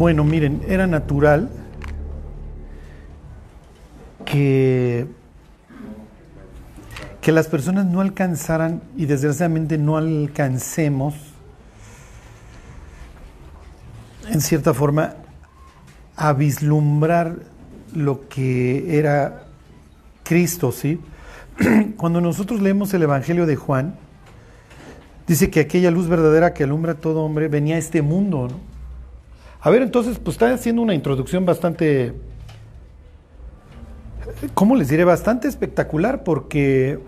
Bueno, miren, era natural que, que las personas no alcanzaran y desgraciadamente no alcancemos en cierta forma a vislumbrar lo que era Cristo, ¿sí? Cuando nosotros leemos el Evangelio de Juan, dice que aquella luz verdadera que alumbra a todo hombre venía a este mundo, ¿no? A ver, entonces, pues está haciendo una introducción bastante, ¿cómo les diré? Bastante espectacular, porque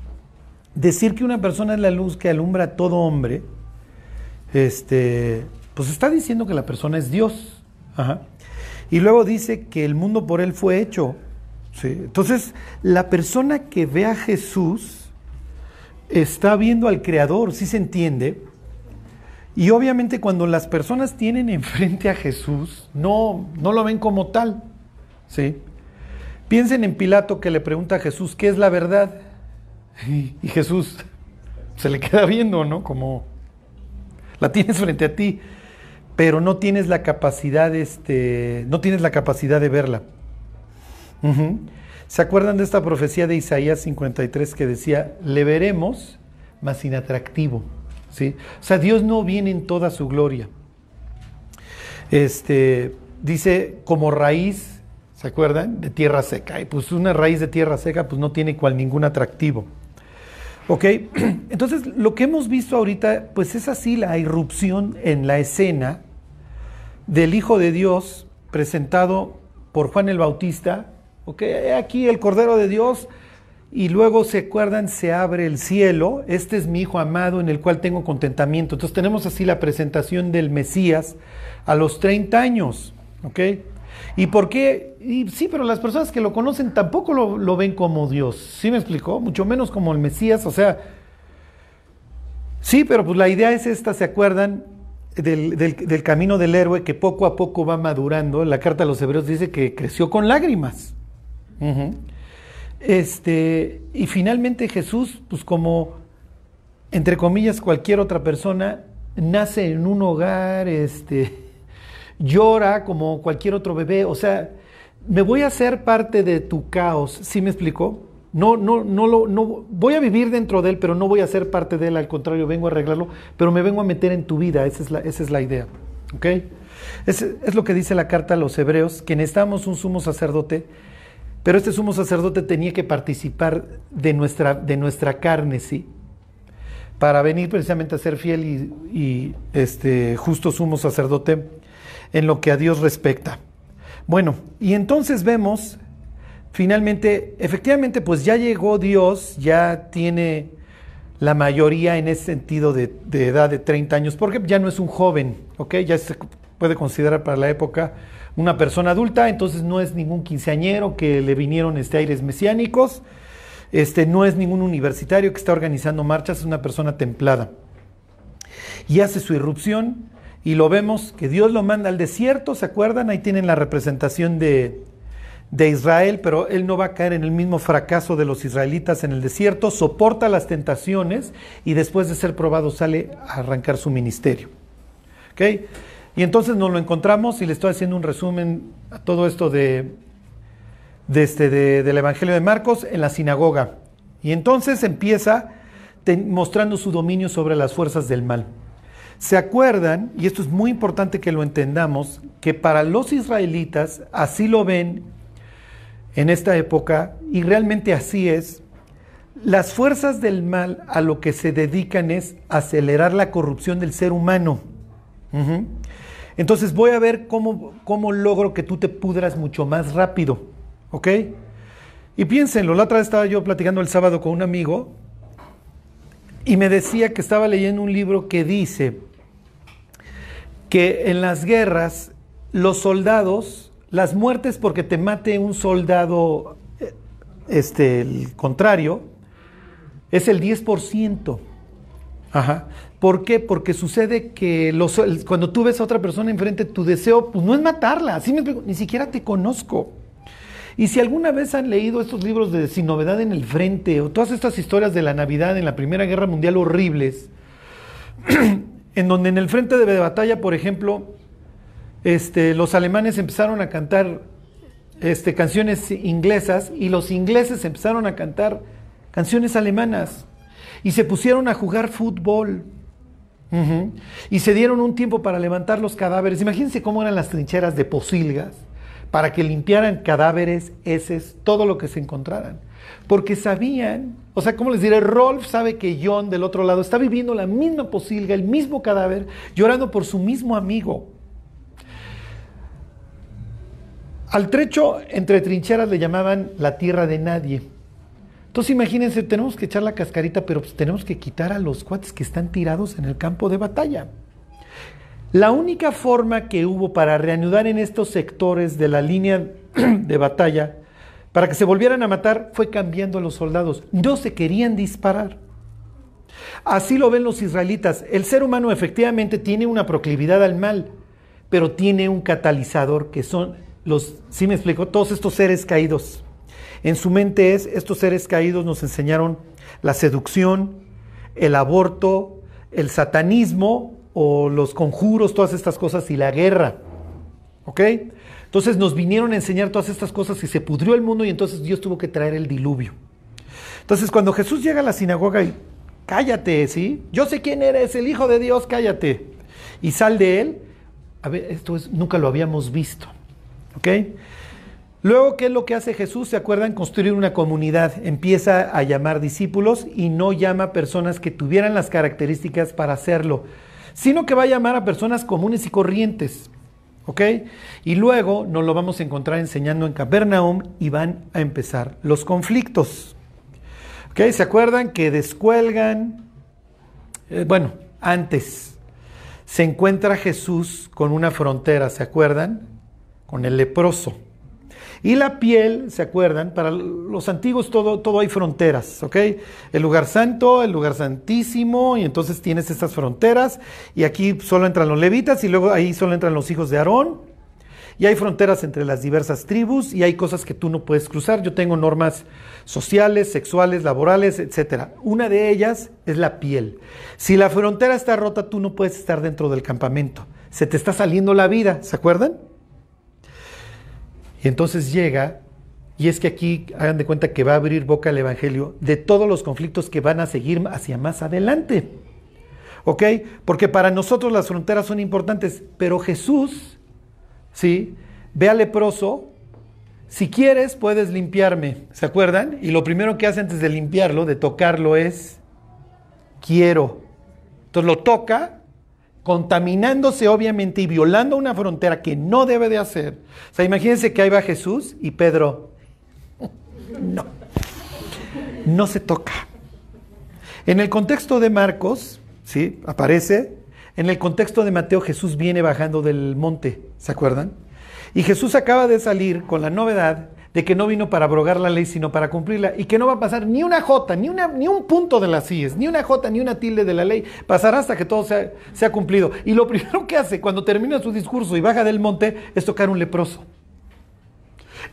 decir que una persona es la luz que alumbra a todo hombre, este, pues está diciendo que la persona es Dios. Y luego dice que el mundo por él fue hecho. Entonces, la persona que ve a Jesús está viendo al Creador, ¿sí se entiende? Y obviamente cuando las personas tienen enfrente a Jesús, no, no lo ven como tal. ¿sí? Piensen en Pilato que le pregunta a Jesús, ¿qué es la verdad? Y, Jesús se le queda viendo, ¿no? Como la tienes frente a ti, pero no tienes la capacidad, este, no tienes la capacidad de verla. ¿Se acuerdan de esta profecía de Isaías 53 que decía, le veremos, mas inatractivo? O sea, Dios no viene en toda su gloria. Este, dice, como raíz, ¿se acuerdan? De tierra seca. Y pues una raíz de tierra seca pues no tiene cual ningún atractivo. ¿Ok? Entonces, lo que hemos visto ahorita, pues es así la irrupción en la escena del Hijo de Dios presentado por Juan el Bautista. ¿Ok? Aquí el Cordero de Dios y luego se acuerdan, se abre el cielo, este es mi Hijo amado en el cual tengo contentamiento. Entonces tenemos así la presentación del Mesías a los 30 años, ¿ok? ¿Y por qué? Sí, pero las personas que lo conocen tampoco lo, ven como Dios, ¿sí me explicó? Mucho menos como el Mesías, o sea, sí, pero pues la idea es esta, ¿se acuerdan? Del, camino del héroe que poco a poco va madurando. La carta a los hebreos dice que creció con lágrimas. Este, y finalmente Jesús, pues como, entre comillas, cualquier otra persona, nace en un hogar, este, llora como cualquier otro bebé, o sea, me voy a hacer parte de tu caos, ¿sí me explicó? No, no, no, lo, no, voy a vivir dentro de él, pero no voy a ser parte de él, al contrario, vengo a arreglarlo, pero me vengo a meter en tu vida, esa es la, esa es la idea. Es, es lo que dice la carta a los hebreos, que necesitamos un sumo sacerdote pero este sumo sacerdote tenía que participar de nuestra, de nuestra carne, ¿sí? Para venir precisamente a ser fiel y, este, justo sumo sacerdote en lo que a Dios respecta. Bueno, y entonces vemos, finalmente, efectivamente, pues ya llegó Dios, ya tiene la mayoría en ese sentido de, de edad de 30 años, porque ya no es un joven, ¿ok? Ya se puede considerar para la época una persona adulta, entonces no es ningún quinceañero que le vinieron este, aires mesiánicos, este, no es ningún universitario que está organizando marchas, es una persona templada. Y hace su irrupción y lo vemos que Dios lo manda al desierto, ¿se acuerdan? Ahí tienen la representación de, de Israel, pero él no va a caer en el mismo fracaso de los israelitas en el desierto, soporta las tentaciones y después de ser probado sale a arrancar su ministerio. ¿Okay? Y entonces nos lo encontramos y le estoy haciendo un resumen a todo esto de, este, del Evangelio de Marcos en la sinagoga. Y entonces empieza mostrando su dominio sobre las fuerzas del mal. ¿Se acuerdan? Y esto es muy importante que lo entendamos, que para los israelitas así lo ven en esta época, y realmente así es, las fuerzas del mal a lo que se dedican es acelerar la corrupción del ser humano. Entonces voy a ver cómo, cómo logro que tú te pudras mucho más rápido. ¿Ok? Y piénsenlo, la otra vez estaba yo platicando el sábado con un amigo y me decía que estaba leyendo un libro que dice que en las guerras los soldados, las muertes porque te mate un soldado, eh, este, el contrario, es el 10%. Ajá. ¿Por qué? Porque sucede que cuando tú ves a otra persona enfrente, tu deseo pues no es matarla, así me ni siquiera te conozco. Y si alguna vez han leído estos libros de Sin Novedad en el Frente o todas estas historias de la Navidad en la Primera Guerra Mundial horribles, en donde en el frente de batalla, por ejemplo, este, los alemanes empezaron a cantar este, canciones inglesas y los ingleses empezaron a cantar canciones alemanas y se pusieron a jugar fútbol. Y se dieron un tiempo para levantar los cadáveres. Imagínense cómo eran las trincheras de posilgas para que limpiaran cadáveres, heces, todo lo que se encontraran. Porque sabían, o sea, ¿cómo les diré? Rolf sabe que John del otro lado está viviendo la misma posilga, el mismo cadáver, llorando por su mismo amigo. Al trecho entre trincheras le llamaban la tierra de nadie. Entonces imagínense, tenemos que echar la cascarita, pero pues tenemos que quitar a los cuates que están tirados en el campo de batalla. La única forma que hubo para reanudar en estos sectores de la línea de batalla, para que se volvieran a matar, fue cambiando a los soldados. No se querían disparar. Así lo ven los israelitas. El ser humano efectivamente tiene una proclividad al mal, pero tiene un catalizador que son los, ¿sí me explico? Todos estos seres caídos. En su mente es, estos seres caídos nos enseñaron la seducción, el aborto, el satanismo o los conjuros, todas estas cosas y la guerra. ¿Ok? Entonces nos vinieron a enseñar todas estas cosas y se pudrió el mundo y entonces Dios tuvo que traer el diluvio. Entonces cuando Jesús llega a la sinagoga y cállate, ¿sí? Yo sé quién eres, el Hijo de Dios, cállate. Y sal de él. A ver, esto es, nunca lo habíamos visto. ¿Ok? Luego, ¿qué es lo que hace Jesús? ¿Se acuerdan? Construir una comunidad. Empieza a llamar discípulos y no llama personas que tuvieran las características para hacerlo, sino que va a llamar a personas comunes y corrientes. ¿Ok? Y luego nos lo vamos a encontrar enseñando en Capernaum y van a empezar los conflictos. ¿Ok? ¿Se acuerdan que descuelgan? Eh, bueno, antes se encuentra Jesús con una frontera, ¿se acuerdan? Con el leproso. Y la piel, ¿se acuerdan? Para los antiguos todo, todo hay fronteras, ¿ok? El lugar santo, el lugar santísimo, y entonces tienes estas fronteras, y aquí solo entran los levitas, y luego ahí solo entran los hijos de Aarón, y hay fronteras entre las diversas tribus, y hay cosas que tú no puedes cruzar. Yo tengo normas sociales, sexuales, laborales, etc. Una de ellas es la piel. Si la frontera está rota, tú no puedes estar dentro del campamento. Se te está saliendo la vida, ¿se acuerdan? Entonces llega, y es que aquí hagan de cuenta que va a abrir boca el Evangelio de todos los conflictos que van a seguir hacia más adelante. ¿Ok? Porque para nosotros las fronteras son importantes, pero Jesús, ¿sí? Ve al leproso, si quieres puedes limpiarme, ¿se acuerdan? Y lo primero que hace antes de limpiarlo, de tocarlo, es, quiero. Entonces lo toca contaminándose obviamente y violando una frontera que no debe de hacer. O sea, imagínense que ahí va Jesús y Pedro, no, no se toca. En el contexto de Marcos, ¿sí? Aparece, en el contexto de Mateo Jesús viene bajando del monte, ¿se acuerdan? Y Jesús acaba de salir con la novedad de que no vino para abrogar la ley, sino para cumplirla, y que no va a pasar ni una jota, ni, una, ni un punto de las CIES, ni una jota, ni una tilde de la ley, pasará hasta que todo sea, sea cumplido. Y lo primero que hace cuando termina su discurso y baja del monte es tocar un leproso.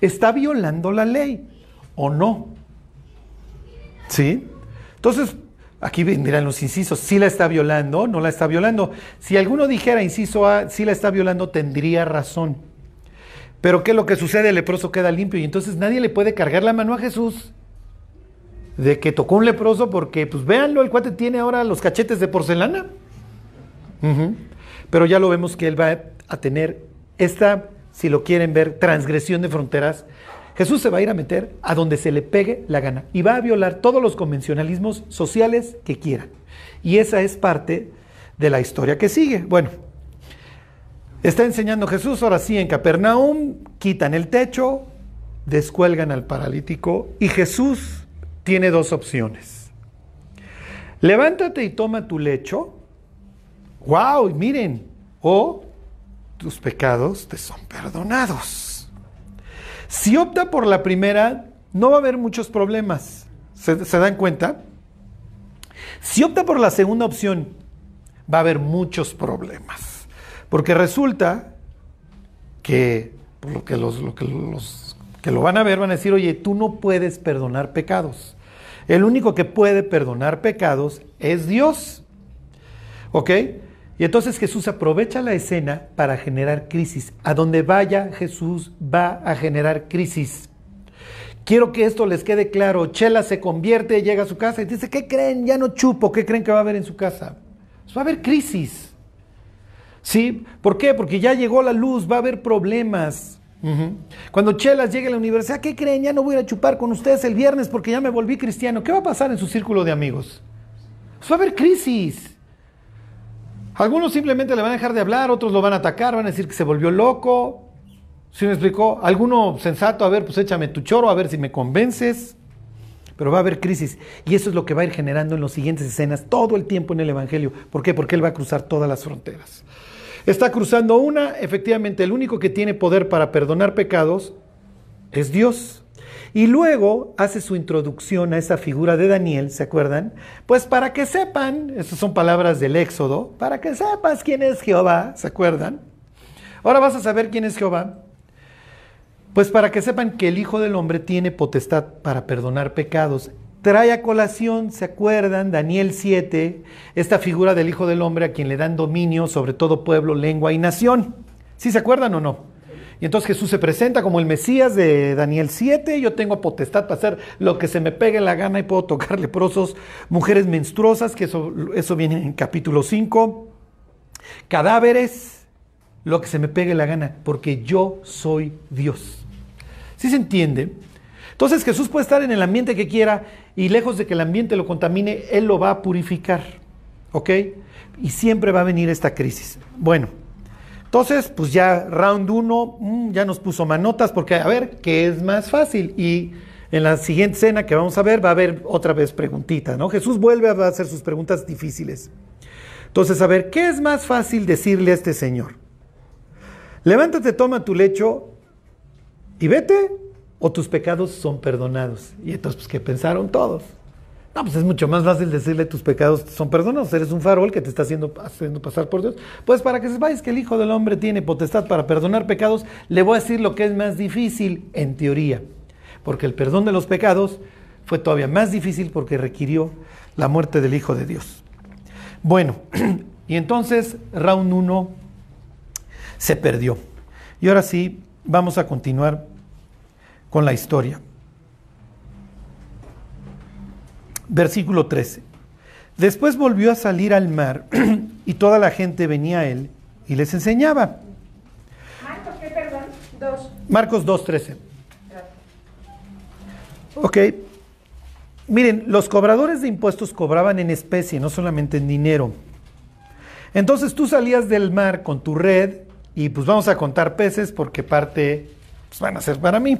¿Está violando la ley o no? ¿Sí? Entonces, aquí vendrán los incisos, si la está violando, no la está violando. Si alguno dijera, inciso A, si la está violando, tendría razón. Pero ¿qué es lo que sucede? El leproso queda limpio y entonces nadie le puede cargar la mano a Jesús de que tocó un leproso porque, pues véanlo, el cuate tiene ahora los cachetes de porcelana. Pero ya lo vemos que él va a tener esta, si lo quieren ver, transgresión de fronteras. Jesús se va a ir a meter a donde se le pegue la gana y va a violar todos los convencionalismos sociales que quieran. Y esa es parte de la historia que sigue. Bueno, Está enseñando Jesús, ahora sí, en Capernaum, quitan el techo, descuelgan al paralítico y Jesús tiene dos opciones. Levántate y toma tu lecho. ¡Wow! Miren, o tus pecados te son perdonados. Si opta por la primera, no va a haber muchos problemas. ¿Se, ¿Se, dan cuenta? Si opta por la segunda opción, va a haber muchos problemas. Porque resulta que, lo que los, que los que lo van a ver van a decir, oye, tú no puedes perdonar pecados. El único que puede perdonar pecados es Dios. ¿Ok? Y entonces Jesús aprovecha la escena para generar crisis. A donde vaya Jesús va a generar crisis. Quiero que esto les quede claro. Chela se convierte, llega a su casa y dice, ¿qué creen? Ya no chupo. ¿Qué creen que va a haber en su casa? Pues va a haber crisis. ¿Sí? ¿Por qué? Porque ya llegó la luz, va a haber problemas. Cuando Chelas llegue a la universidad, ¿qué creen? Ya no voy a chupar con ustedes el viernes porque ya me volví cristiano. ¿Qué va a pasar en su círculo de amigos? Pues va a haber crisis. Algunos simplemente le van a dejar de hablar, otros lo van a atacar, van a decir que se volvió loco. ¿Sí me explicó? Alguno sensato, a ver, pues échame tu choro, a ver si me convences. Pero va a haber crisis. Y eso es lo que va a ir generando en las siguientes escenas todo el tiempo en el Evangelio. ¿Por qué? Porque Él va a cruzar todas las fronteras. Está cruzando una, efectivamente, el único que tiene poder para perdonar pecados es Dios. Y luego hace su introducción a esa figura de Daniel, ¿se acuerdan? Pues para que sepan, esas son palabras del Éxodo, para que sepas quién es Jehová, ¿se acuerdan? Ahora vas a saber quién es Jehová. Pues para que sepan que el Hijo del Hombre tiene potestad para perdonar pecados trae a colación, ¿se acuerdan? Daniel 7, esta figura del Hijo del Hombre a quien le dan dominio sobre todo pueblo, lengua y nación. ¿Sí se acuerdan o no? Y entonces Jesús se presenta como el Mesías de Daniel 7, yo tengo potestad para hacer lo que se me pegue la gana y puedo tocar leprosos, mujeres menstruosas, que eso, eso viene en capítulo 5, cadáveres, lo que se me pegue la gana, porque yo soy Dios. ¿Sí se entiende? Entonces Jesús puede estar en el ambiente que quiera y lejos de que el ambiente lo contamine, Él lo va a purificar. ¿Ok? Y siempre va a venir esta crisis. Bueno, entonces, pues ya round 1 mm, ya nos puso manotas porque a ver, ¿qué es más fácil? Y en la siguiente escena que vamos a ver va a haber otra vez preguntitas, ¿no? Jesús vuelve a hacer sus preguntas difíciles. Entonces, a ver, ¿qué es más fácil decirle a este señor? Levántate, toma tu lecho y vete o tus pecados son perdonados. Y entonces, pues, ¿qué pensaron todos? No, pues es mucho más fácil decirle tus pecados son perdonados. Eres un farol que te está haciendo, haciendo pasar por Dios. Pues para que sepáis que el Hijo del Hombre tiene potestad para perdonar pecados, le voy a decir lo que es más difícil en teoría. Porque el perdón de los pecados fue todavía más difícil porque requirió la muerte del Hijo de Dios. Bueno, y entonces round 1 se perdió. Y ahora sí, vamos a continuar con la historia. Versículo 13. Después volvió a salir al mar y toda la gente venía a él y les enseñaba. Marcos, ¿qué perdón? Dos. Marcos 2.13. Ok. Miren, los cobradores de impuestos cobraban en especie, no solamente en dinero. Entonces tú salías del mar con tu red y pues vamos a contar peces porque parte pues, van a ser para mí.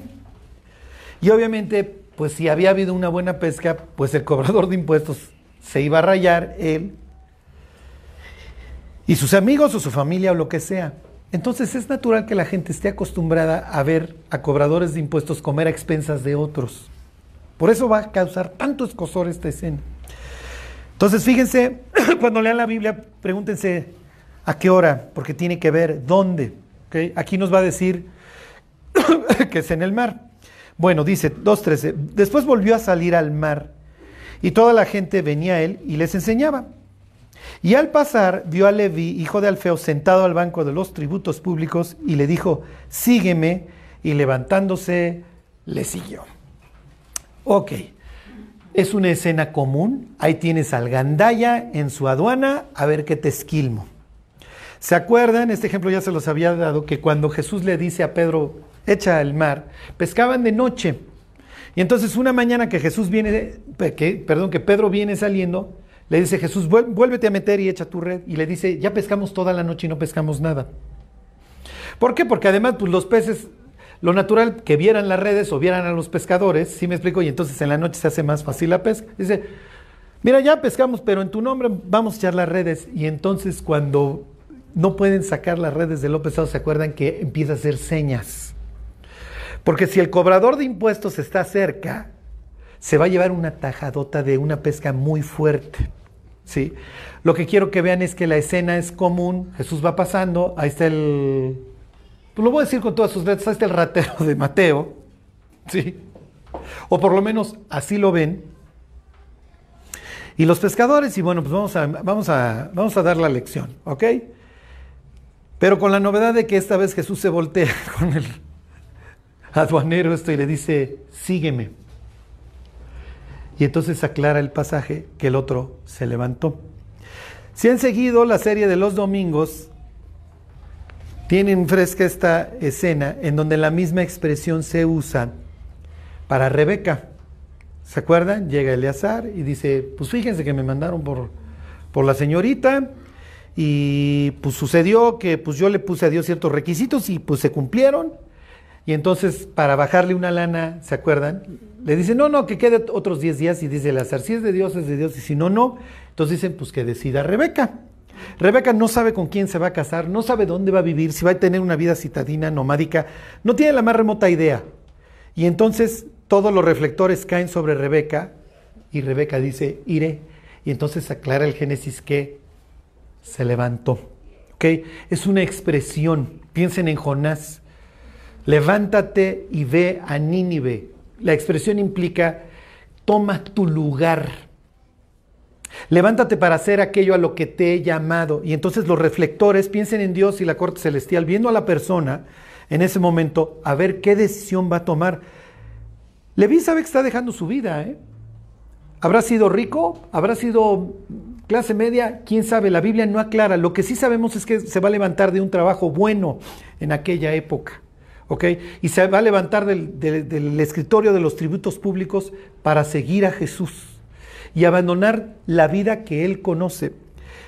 Y obviamente, pues si había habido una buena pesca, pues el cobrador de impuestos se iba a rayar él y sus amigos o su familia o lo que sea. Entonces es natural que la gente esté acostumbrada a ver a cobradores de impuestos comer a expensas de otros. Por eso va a causar tanto escosor esta escena. Entonces fíjense, cuando lean la Biblia, pregúntense a qué hora, porque tiene que ver dónde. Aquí nos va a decir que es en el mar. Bueno, dice 2.13, después volvió a salir al mar y toda la gente venía a él y les enseñaba. Y al pasar vio a Levi, hijo de Alfeo, sentado al banco de los tributos públicos y le dijo, sígueme, y levantándose le siguió. Ok, es una escena común, ahí tienes al gandaya en su aduana, a ver qué te esquilmo. ¿Se acuerdan? Este ejemplo ya se los había dado, que cuando Jesús le dice a Pedro, echa al mar, pescaban de noche. Y entonces una mañana que Jesús viene, que, perdón, que Pedro viene saliendo, le dice Jesús, vuélvete a meter y echa tu red. Y le dice, ya pescamos toda la noche y no pescamos nada. ¿Por qué? Porque además pues, los peces, lo natural que vieran las redes o vieran a los pescadores, ¿sí me explico? Y entonces en la noche se hace más fácil la pesca. Dice, mira, ya pescamos, pero en tu nombre vamos a echar las redes. Y entonces cuando no pueden sacar las redes de lo pesado, se acuerdan que empieza a hacer señas. Porque si el cobrador de impuestos está cerca, se va a llevar una tajadota de una pesca muy fuerte. ¿sí? Lo que quiero que vean es que la escena es común, Jesús va pasando, ahí está el... Pues lo voy a decir con todas sus letras, ahí está el ratero de Mateo, ¿sí? O por lo menos así lo ven. Y los pescadores, y bueno, pues vamos a, vamos a, vamos a dar la lección, ¿ok? Pero con la novedad de que esta vez Jesús se voltea con el aduanero esto y le dice, sígueme. Y entonces aclara el pasaje que el otro se levantó. Si han seguido la serie de los domingos, tienen fresca esta escena en donde la misma expresión se usa para Rebeca. ¿Se acuerdan? Llega Eleazar y dice, pues fíjense que me mandaron por, por la señorita y pues sucedió que pues yo le puse a Dios ciertos requisitos y pues se cumplieron. Y entonces para bajarle una lana, ¿se acuerdan? Le dice, no, no, que quede otros 10 días y dice Eleazar, si es de Dios, es de Dios y si no, no. Entonces dicen, pues que decida Rebeca. Rebeca no sabe con quién se va a casar, no sabe dónde va a vivir, si va a tener una vida citadina, nomádica, no tiene la más remota idea. Y entonces todos los reflectores caen sobre Rebeca y Rebeca dice, iré. Y entonces aclara el Génesis que se levantó. ¿Okay? Es una expresión, piensen en Jonás, levántate y ve a Nínive. La expresión implica, toma tu lugar Levántate para hacer aquello a lo que te he llamado. Y entonces los reflectores piensen en Dios y la corte celestial, viendo a la persona en ese momento, a ver qué decisión va a tomar. Leví sabe que está dejando su vida. ¿eh? ¿Habrá sido rico? ¿Habrá sido clase media? ¿Quién sabe? La Biblia no aclara. Lo que sí sabemos es que se va a levantar de un trabajo bueno en aquella época. Y se va a levantar del, del escritorio de los tributos públicos para seguir a Jesús y abandonar la vida que él conoce.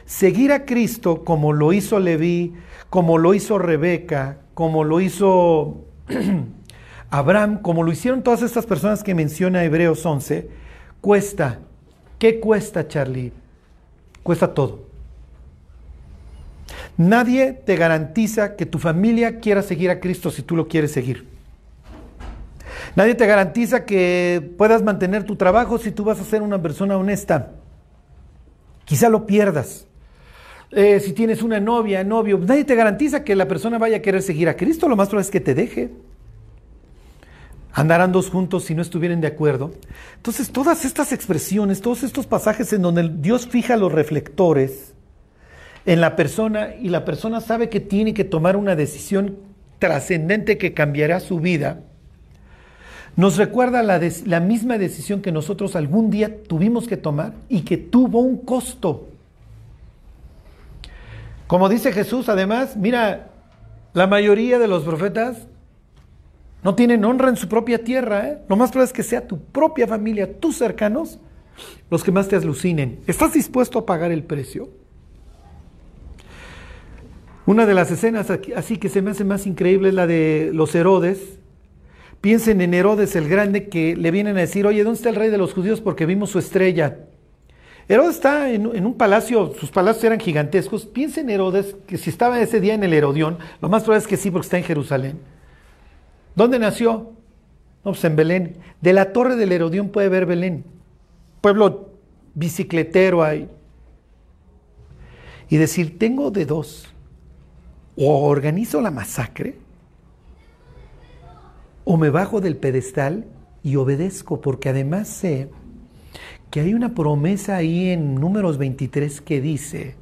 Seguir a Cristo como lo hizo Leví, como lo hizo Rebeca, como lo hizo Abraham, como lo hicieron todas estas personas que menciona Hebreos 11, cuesta. ¿Qué cuesta, Charlie? Cuesta todo. Nadie te garantiza que tu familia quiera seguir a Cristo si tú lo quieres seguir. Nadie te garantiza que puedas mantener tu trabajo si tú vas a ser una persona honesta. Quizá lo pierdas. Eh, si tienes una novia, novio, nadie te garantiza que la persona vaya a querer seguir a Cristo. Lo más probable es que te deje. Andarán dos juntos si no estuvieran de acuerdo. Entonces, todas estas expresiones, todos estos pasajes en donde Dios fija los reflectores en la persona y la persona sabe que tiene que tomar una decisión trascendente que cambiará su vida nos recuerda la, misma decisión que nosotros algún día tuvimos que tomar y que tuvo un costo. Como dice Jesús, además, mira, la mayoría de los profetas no tienen honra en su propia tierra. ¿eh? Lo más probable es que sea tu propia familia, tus cercanos, los que más te alucinen. ¿Estás dispuesto a pagar el precio? Una de las escenas así que se me hace más increíble es la de los Herodes, Piensen en Herodes el Grande que le vienen a decir, oye, ¿dónde está el rey de los judíos? Porque vimos su estrella. Herodes está en, un palacio, sus palacios eran gigantescos. Piensen en Herodes que si estaba ese día en el Herodión, lo más probable es que sí, porque está en Jerusalén. ¿Dónde nació? No, pues en Belén. De la torre del Herodión puede ver Belén. Pueblo bicicletero ahí. Y decir, tengo de dos. O organizo la masacre o me bajo del pedestal y obedezco, porque además sé que hay una promesa ahí en números 23 que dice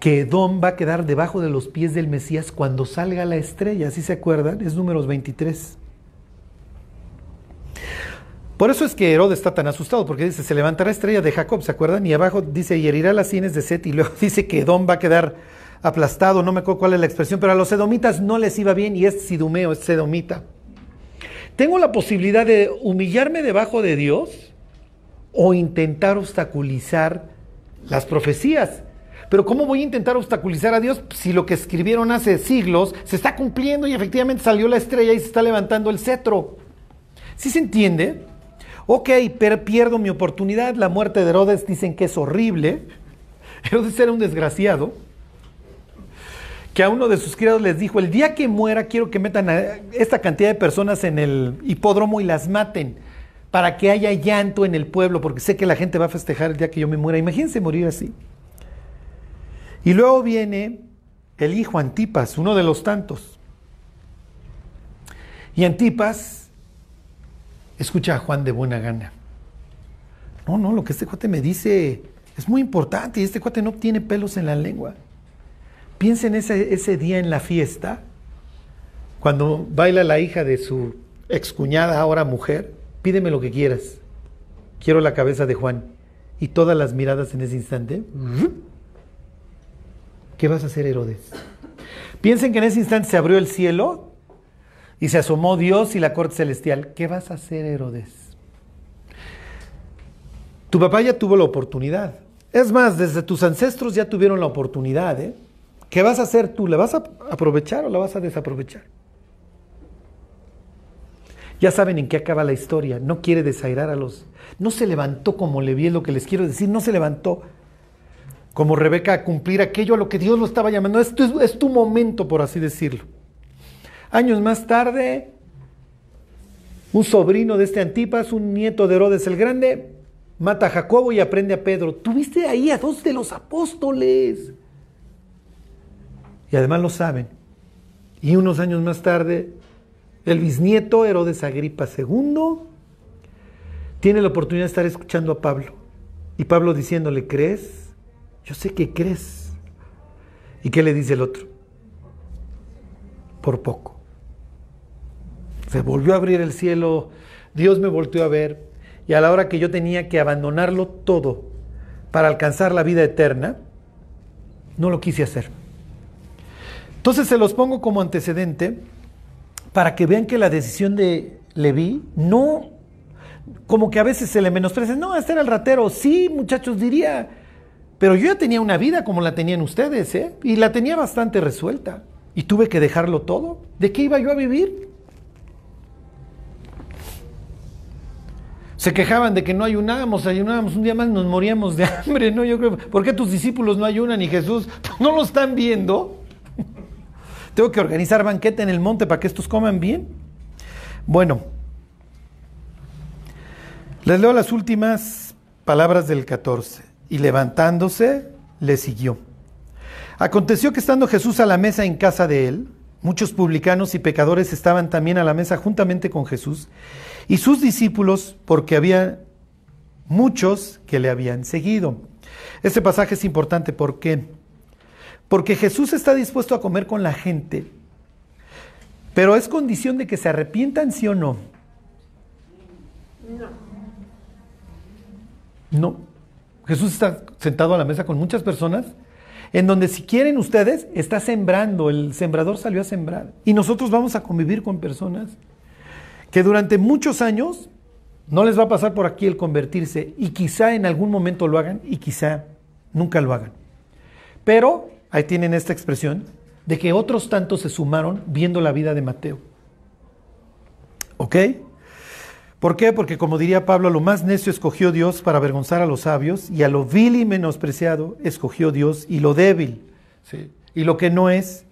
que Edom va a quedar debajo de los pies del Mesías cuando salga la estrella, ¿sí se acuerdan? Es números 23. Por eso es que Herodes está tan asustado, porque dice, se levantará estrella de Jacob, ¿se acuerdan? Y abajo dice, y herirá las sienes de Set, y luego dice que Edom va a quedar aplastado, no me acuerdo cuál es la expresión, pero a los edomitas no les iba bien y es sidumeo, es sedomita. Tengo la posibilidad de humillarme debajo de Dios o intentar obstaculizar las profecías. Pero ¿cómo voy a intentar obstaculizar a Dios si lo que escribieron hace siglos se está cumpliendo y efectivamente salió la estrella y se está levantando el cetro? ¿Sí se entiende? Ok, pero pierdo mi oportunidad. La muerte de Herodes dicen que es horrible. Herodes era un desgraciado que a uno de sus criados les dijo, el día que muera quiero que metan a esta cantidad de personas en el hipódromo y las maten para que haya llanto en el pueblo, porque sé que la gente va a festejar el día que yo me muera. Imagínense morir así. Y luego viene el hijo Antipas, uno de los tantos. Y Antipas escucha a Juan de buena gana. No, no, lo que este cuate me dice es muy importante y este cuate no tiene pelos en la lengua. Piensen ese, ese día en la fiesta, cuando baila la hija de su excuñada, ahora mujer, pídeme lo que quieras. Quiero la cabeza de Juan. Y todas las miradas en ese instante. ¿Qué vas a hacer, Herodes? Piensen que en ese instante se abrió el cielo y se asomó Dios y la corte celestial. ¿Qué vas a hacer, Herodes? Tu papá ya tuvo la oportunidad. Es más, desde tus ancestros ya tuvieron la oportunidad. ¿eh? ¿Qué vas a hacer tú? ¿La vas a aprovechar o la vas a desaprovechar? Ya saben en qué acaba la historia. No quiere desairar a los... No se levantó como le vi, es lo que les quiero decir. No se levantó como Rebeca a cumplir aquello a lo que Dios lo estaba llamando. Esto es, es tu momento, por así decirlo. Años más tarde, un sobrino de este Antipas, un nieto de Herodes el Grande, mata a Jacobo y aprende a Pedro. Tuviste ahí a dos de los apóstoles. Y además lo saben. Y unos años más tarde, el bisnieto Herodes Agripa II tiene la oportunidad de estar escuchando a Pablo. Y Pablo diciéndole, ¿crees? Yo sé que crees. ¿Y qué le dice el otro? Por poco. Se volvió a abrir el cielo, Dios me volvió a ver, y a la hora que yo tenía que abandonarlo todo para alcanzar la vida eterna, no lo quise hacer. Entonces se los pongo como antecedente para que vean que la decisión de Leví no, como que a veces se le menosprecia, no, este era el ratero, sí muchachos diría, pero yo ya tenía una vida como la tenían ustedes, ¿eh? y la tenía bastante resuelta, y tuve que dejarlo todo. ¿De qué iba yo a vivir? Se quejaban de que no ayunábamos, ayunábamos un día más, nos moríamos de hambre, ¿no? Yo creo, ¿por qué tus discípulos no ayunan y Jesús? No lo están viendo. Tengo que organizar banquete en el monte para que estos coman bien. Bueno, les leo las últimas palabras del 14. Y levantándose, le siguió. Aconteció que estando Jesús a la mesa en casa de él, muchos publicanos y pecadores estaban también a la mesa juntamente con Jesús y sus discípulos, porque había muchos que le habían seguido. Este pasaje es importante, ¿por qué? Porque Jesús está dispuesto a comer con la gente, pero es condición de que se arrepientan, sí o no. No. No. Jesús está sentado a la mesa con muchas personas, en donde si quieren ustedes, está sembrando, el sembrador salió a sembrar. Y nosotros vamos a convivir con personas que durante muchos años no les va a pasar por aquí el convertirse y quizá en algún momento lo hagan y quizá nunca lo hagan. Pero Ahí tienen esta expresión de que otros tantos se sumaron viendo la vida de Mateo. ¿Ok? ¿Por qué? Porque como diría Pablo, lo más necio escogió Dios para avergonzar a los sabios y a lo vil y menospreciado escogió Dios y lo débil ¿sí? y lo que no es,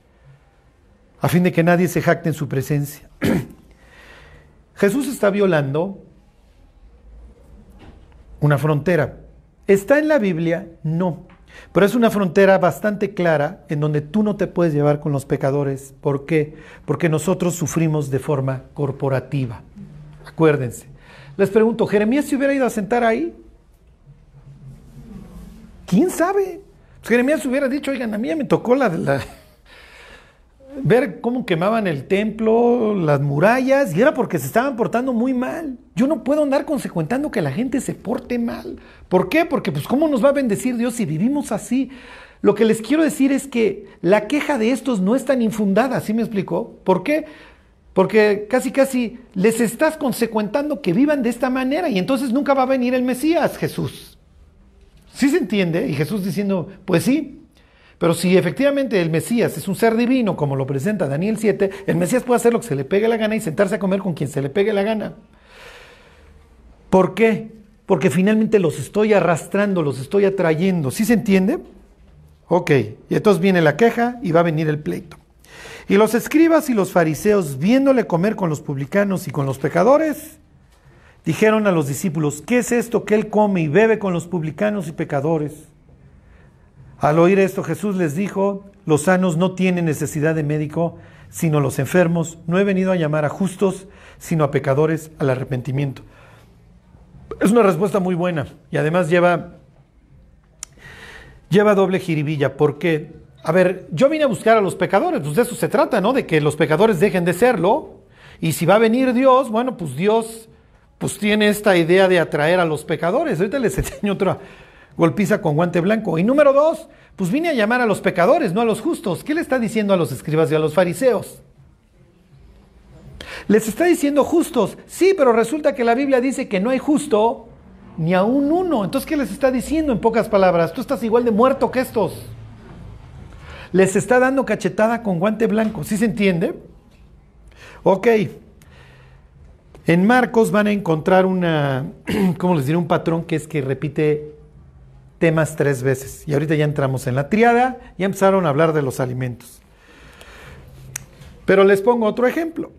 a fin de que nadie se jacte en su presencia. Jesús está violando una frontera. ¿Está en la Biblia? No. Pero es una frontera bastante clara en donde tú no te puedes llevar con los pecadores. ¿Por qué? Porque nosotros sufrimos de forma corporativa. Acuérdense. Les pregunto, ¿Jeremías se hubiera ido a sentar ahí? ¿Quién sabe? Jeremías hubiera dicho, oigan, a mí me tocó la, la, ver cómo quemaban el templo, las murallas, y era porque se estaban portando muy mal. Yo no puedo andar consecuentando que la gente se porte mal. ¿Por qué? Porque pues cómo nos va a bendecir Dios si vivimos así. Lo que les quiero decir es que la queja de estos no es tan infundada, ¿sí me explicó? ¿Por qué? Porque casi casi les estás consecuentando que vivan de esta manera y entonces nunca va a venir el Mesías, Jesús. ¿Sí se entiende? Y Jesús diciendo, pues sí, pero si efectivamente el Mesías es un ser divino, como lo presenta Daniel 7, el Mesías puede hacer lo que se le pegue la gana y sentarse a comer con quien se le pegue la gana. ¿Por qué? Porque finalmente los estoy arrastrando, los estoy atrayendo. ¿Sí se entiende? Ok, y entonces viene la queja y va a venir el pleito. Y los escribas y los fariseos, viéndole comer con los publicanos y con los pecadores, dijeron a los discípulos, ¿qué es esto que él come y bebe con los publicanos y pecadores? Al oír esto Jesús les dijo, los sanos no tienen necesidad de médico, sino los enfermos. No he venido a llamar a justos, sino a pecadores al arrepentimiento. Es una respuesta muy buena y además lleva, lleva doble jiribilla, porque, a ver, yo vine a buscar a los pecadores, pues de eso se trata, ¿no? De que los pecadores dejen de serlo, y si va a venir Dios, bueno, pues Dios pues tiene esta idea de atraer a los pecadores. Ahorita les enseño otra golpiza con guante blanco. Y número dos, pues vine a llamar a los pecadores, no a los justos. ¿Qué le está diciendo a los escribas y a los fariseos? Les está diciendo justos, sí, pero resulta que la Biblia dice que no hay justo ni a un uno. Entonces, ¿qué les está diciendo en pocas palabras? Tú estás igual de muerto que estos. Les está dando cachetada con guante blanco. ¿Sí se entiende? Ok. En Marcos van a encontrar una, ¿cómo les diré? Un patrón que es que repite temas tres veces. Y ahorita ya entramos en la triada, ya empezaron a hablar de los alimentos. Pero les pongo otro ejemplo.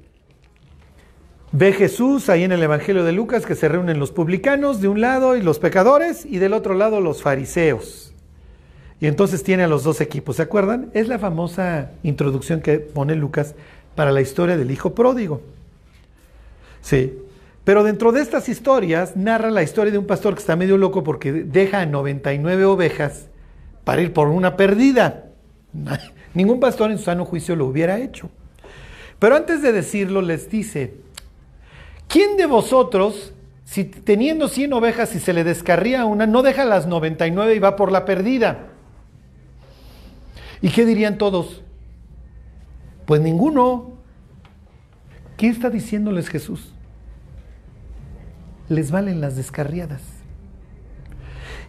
Ve Jesús ahí en el Evangelio de Lucas que se reúnen los publicanos de un lado y los pecadores y del otro lado los fariseos. Y entonces tiene a los dos equipos, ¿se acuerdan? Es la famosa introducción que pone Lucas para la historia del hijo pródigo. Sí. Pero dentro de estas historias narra la historia de un pastor que está medio loco porque deja a 99 ovejas para ir por una perdida. Ningún pastor en su sano juicio lo hubiera hecho. Pero antes de decirlo les dice, ¿Quién de vosotros, si teniendo 100 ovejas y se le descarría una, no deja las 99 y va por la perdida? ¿Y qué dirían todos? Pues ninguno. ¿Qué está diciéndoles Jesús? Les valen las descarriadas.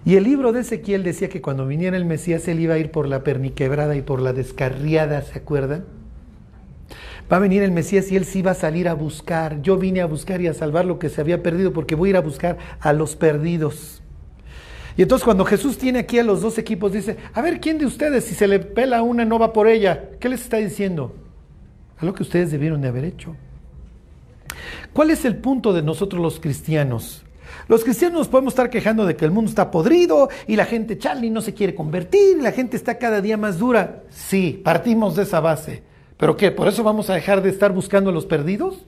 Y el libro de Ezequiel decía que cuando viniera el Mesías él iba a ir por la perniquebrada y por la descarriada, ¿se acuerdan? Va a venir el Mesías y él sí va a salir a buscar. Yo vine a buscar y a salvar lo que se había perdido porque voy a ir a buscar a los perdidos. Y entonces cuando Jesús tiene aquí a los dos equipos, dice, a ver, ¿quién de ustedes si se le pela una no va por ella? ¿Qué les está diciendo? A lo que ustedes debieron de haber hecho. ¿Cuál es el punto de nosotros los cristianos? Los cristianos nos podemos estar quejando de que el mundo está podrido y la gente Charlie no se quiere convertir y la gente está cada día más dura. Sí, partimos de esa base. ¿Pero qué? ¿Por eso vamos a dejar de estar buscando a los perdidos?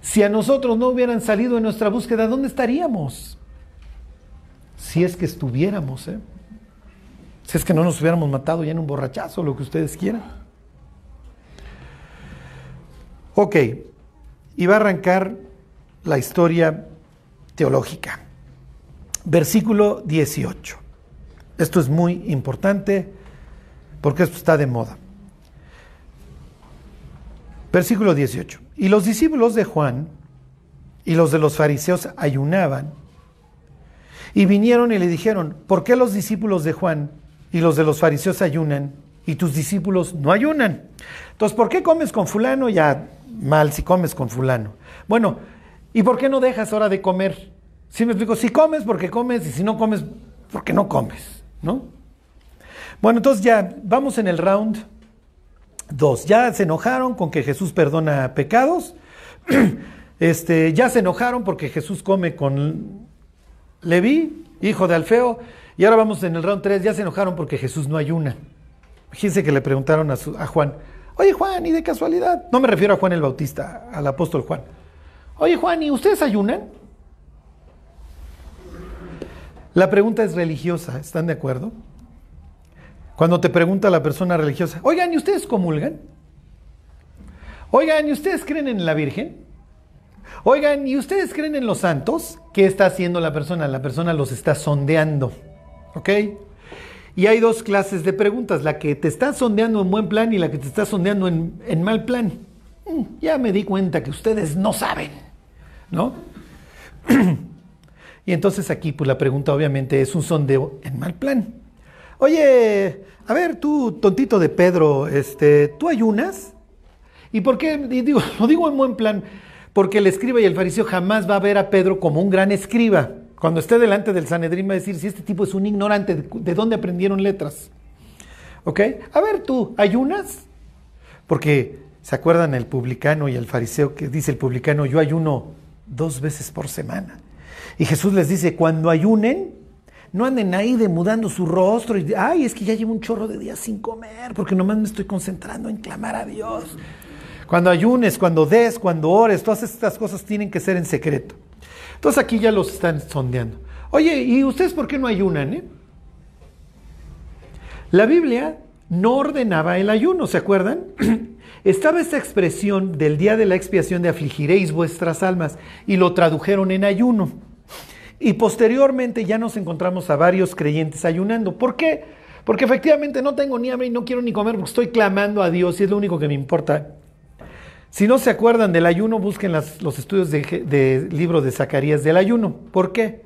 Si a nosotros no hubieran salido en nuestra búsqueda, ¿dónde estaríamos? Si es que estuviéramos, ¿eh? Si es que no nos hubiéramos matado ya en un borrachazo, lo que ustedes quieran. Ok, y va a arrancar la historia teológica. Versículo 18. Esto es muy importante porque esto está de moda. Versículo 18. Y los discípulos de Juan y los de los fariseos ayunaban y vinieron y le dijeron, ¿por qué los discípulos de Juan y los de los fariseos ayunan y tus discípulos no ayunan? Entonces, ¿por qué comes con fulano? Ya mal si comes con fulano. Bueno, ¿y por qué no dejas hora de comer? Si me explico, si comes porque comes y si no comes porque no comes, ¿no? Bueno, entonces ya vamos en el round Dos, ya se enojaron con que Jesús perdona pecados. Este, ya se enojaron porque Jesús come con Leví, hijo de Alfeo. Y ahora vamos en el round 3, ya se enojaron porque Jesús no ayuna. Fíjense que le preguntaron a Juan, oye Juan, ¿y de casualidad? No me refiero a Juan el Bautista, al apóstol Juan. Oye Juan, ¿y ustedes ayunan? La pregunta es religiosa, ¿están de acuerdo? Cuando te pregunta la persona religiosa, oigan, ¿y ustedes comulgan? Oigan, ¿y ustedes creen en la Virgen? Oigan, ¿y ustedes creen en los santos? ¿Qué está haciendo la persona? La persona los está sondeando. ¿Ok? Y hay dos clases de preguntas, la que te está sondeando en buen plan y la que te está sondeando en, en mal plan. Mm, ya me di cuenta que ustedes no saben, ¿no? y entonces aquí, pues la pregunta obviamente es un sondeo en mal plan. Oye, a ver, tú, tontito de Pedro, este, ¿tú ayunas? ¿Y por qué? digo, lo digo en buen plan, porque el escriba y el fariseo jamás va a ver a Pedro como un gran escriba. Cuando esté delante del Sanedrín va a decir, si este tipo es un ignorante, ¿de dónde aprendieron letras? ¿Ok? A ver, tú, ¿ayunas? Porque, ¿se acuerdan el publicano y el fariseo que dice el publicano, yo ayuno dos veces por semana? Y Jesús les dice, cuando ayunen, no anden ahí demudando su rostro y, ay, es que ya llevo un chorro de días sin comer, porque nomás me estoy concentrando en clamar a Dios. Cuando ayunes, cuando des, cuando ores, todas estas cosas tienen que ser en secreto. Entonces aquí ya los están sondeando. Oye, ¿y ustedes por qué no ayunan? Eh? La Biblia no ordenaba el ayuno, ¿se acuerdan? Estaba esta expresión del día de la expiación de afligiréis vuestras almas y lo tradujeron en ayuno. Y posteriormente ya nos encontramos a varios creyentes ayunando. ¿Por qué? Porque efectivamente no tengo ni hambre y no quiero ni comer porque estoy clamando a Dios y es lo único que me importa. Si no se acuerdan del ayuno, busquen los estudios del de libro de Zacarías del ayuno. ¿Por qué?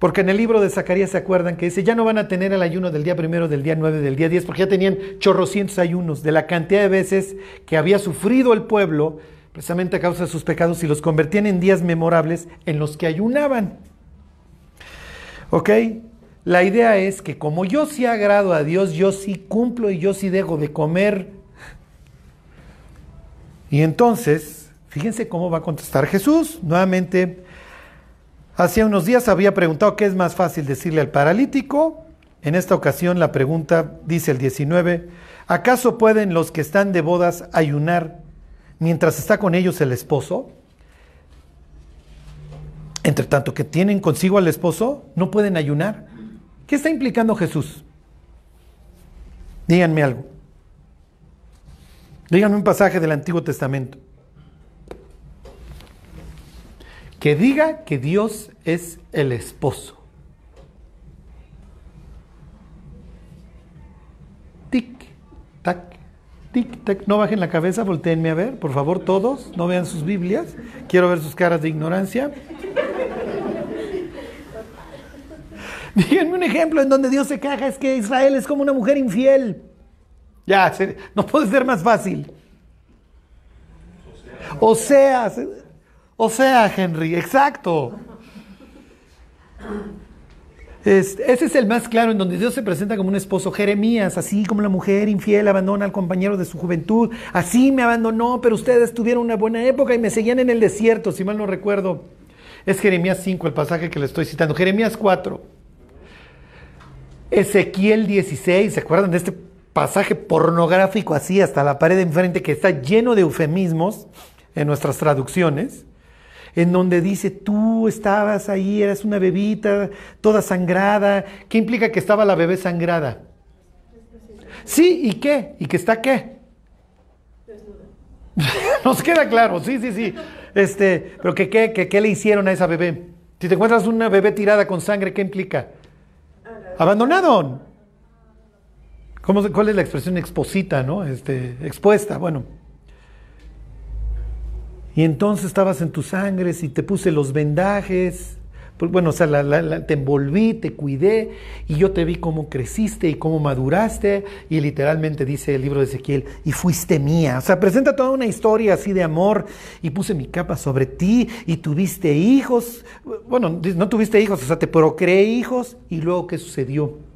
Porque en el libro de Zacarías se acuerdan que dice, ya no van a tener el ayuno del día primero, del día nueve, del día diez, porque ya tenían chorrocientos ayunos de la cantidad de veces que había sufrido el pueblo, precisamente a causa de sus pecados, y los convertían en días memorables en los que ayunaban. ¿Ok? La idea es que como yo sí agrado a Dios, yo sí cumplo y yo sí dejo de comer y entonces, fíjense cómo va a contestar Jesús. Nuevamente, hace unos días había preguntado qué es más fácil decirle al paralítico. En esta ocasión la pregunta dice el 19, ¿acaso pueden los que están de bodas ayunar mientras está con ellos el esposo? Entre tanto que tienen consigo al esposo, no pueden ayunar. ¿Qué está implicando Jesús? Díganme algo. Díganme un pasaje del Antiguo Testamento. Que diga que Dios es el esposo. Tic, tac, tic, tac. No bajen la cabeza, volteenme a ver, por favor, todos. No vean sus Biblias. Quiero ver sus caras de ignorancia. Díganme un ejemplo en donde Dios se caja, es que Israel es como una mujer infiel. Ya, no puede ser más fácil. O sea, o sea, Henry, exacto. ese es el más claro en donde Dios se presenta como un esposo. Jeremías, así como la mujer infiel abandona al compañero de su juventud. Así me abandonó, pero ustedes tuvieron una buena época y me seguían en el desierto, si mal no recuerdo. Es Jeremías 5 el pasaje que le estoy citando. Jeremías 4. Ezequiel 16, ¿se acuerdan de este pasaje pornográfico así hasta la pared de enfrente que está lleno de eufemismos en nuestras traducciones, en donde dice, tú estabas ahí, eras una bebita toda sangrada. ¿Qué implica que estaba la bebé sangrada? Sí, ¿y qué? ¿Y que está qué? Nos queda claro, sí, sí, sí. Este, pero que qué, que, qué le hicieron a esa bebé. Si te encuentras una bebé tirada con sangre, ¿qué implica? Abandonado. ¿Cuál es la expresión exposita, no? Este, expuesta, bueno. Y entonces estabas en tus sangres y te puse los vendajes. Pues, bueno, o sea, te envolví, te cuidé y yo te vi cómo creciste y cómo maduraste. Y literalmente dice el libro de Ezequiel, y fuiste mía. O sea, presenta toda una historia así de amor y puse mi capa sobre ti y tuviste hijos. Bueno, no tuviste hijos, o sea, te procreé hijos. Y luego, ¿qué sucedió?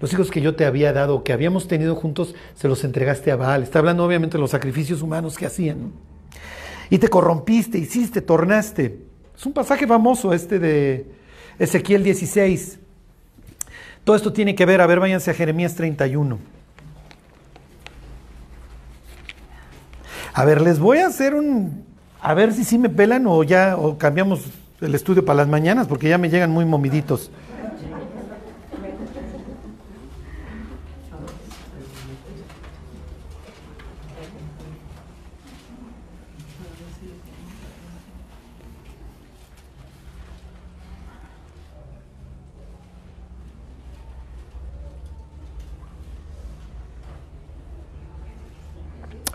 Los hijos que yo te había dado, que habíamos tenido juntos, se los entregaste a Baal. Está hablando obviamente de los sacrificios humanos que hacían. Y te corrompiste, hiciste, tornaste. Es un pasaje famoso este de Ezequiel 16. Todo esto tiene que ver, a ver, váyanse a Jeremías 31. A ver, les voy a hacer un, a ver si sí me pelan o ya, o cambiamos el estudio para las mañanas, porque ya me llegan muy momiditos.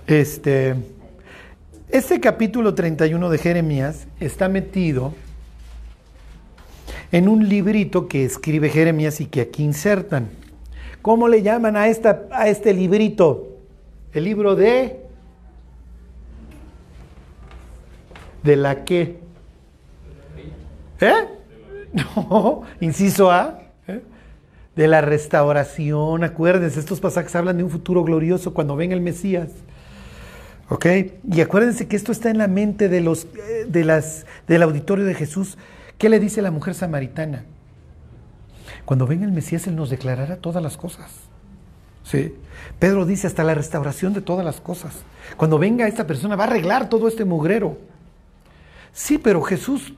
Este, este capítulo 31 de Jeremías está metido en un librito que escribe Jeremías y que aquí insertan. ¿Cómo le llaman a, esta, a este librito? El libro de... ¿De la qué? ¿Eh? No, inciso A. ¿eh? De la restauración. Acuérdense, estos pasajes hablan de un futuro glorioso cuando venga el Mesías. ¿Ok? Y acuérdense que esto está en la mente de los, eh, de las, del auditorio de Jesús. ¿Qué le dice la mujer samaritana? Cuando venga el Mesías, Él nos declarará todas las cosas. ¿Sí? Pedro dice hasta la restauración de todas las cosas. Cuando venga esta persona va a arreglar todo este mugrero. Sí, pero Jesús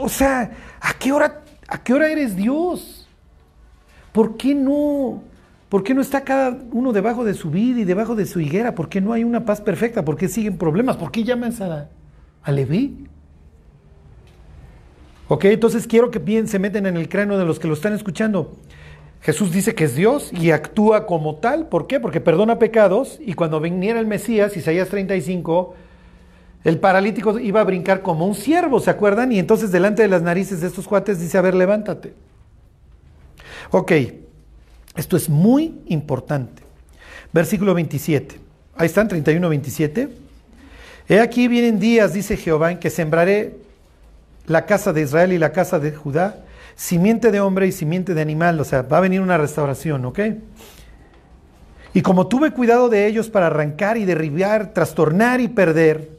o sea, ¿a qué hora, a qué hora eres Dios? ¿Por qué no? ¿Por qué no está cada uno debajo de su vida y debajo de su higuera? ¿Por qué no hay una paz perfecta? ¿Por qué siguen problemas? ¿Por qué llamas a, a Leví? Ok, entonces quiero que bien se meten en el cráneo de los que lo están escuchando. Jesús dice que es Dios y actúa como tal. ¿Por qué? Porque perdona pecados y cuando viniera el Mesías, Isaías 35, el paralítico iba a brincar como un ciervo, ¿se acuerdan? Y entonces delante de las narices de estos cuates dice, a ver, levántate. Ok, esto es muy importante. Versículo 27. Ahí están, 31, 27. He aquí vienen días, dice Jehová, en que sembraré la casa de Israel y la casa de Judá, simiente de hombre y simiente de animal, o sea, va a venir una restauración, ¿ok? Y como tuve cuidado de ellos para arrancar y derribar, trastornar y perder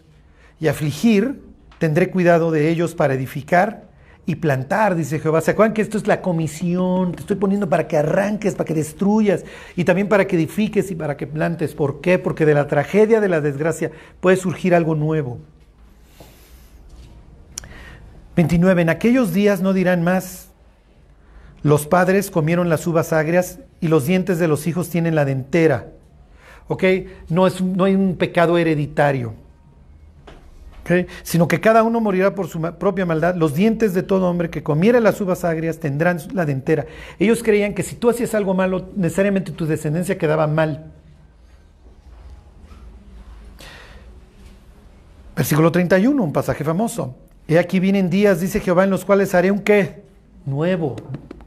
y afligir, tendré cuidado de ellos para edificar y plantar, dice Jehová. ¿Se acuerdan que esto es la comisión? Te estoy poniendo para que arranques, para que destruyas y también para que edifiques y para que plantes. ¿Por qué? Porque de la tragedia, de la desgracia, puede surgir algo nuevo. 29. En aquellos días no dirán más, los padres comieron las uvas agrias y los dientes de los hijos tienen la dentera. ¿Ok? No, es, no hay un pecado hereditario. Sino que cada uno morirá por su propia maldad. Los dientes de todo hombre que comiera las uvas agrias tendrán la dentera. Ellos creían que si tú hacías algo malo, necesariamente tu descendencia quedaba mal. Versículo 31, un pasaje famoso. He aquí vienen días, dice Jehová, en los cuales haré un qué? Nuevo.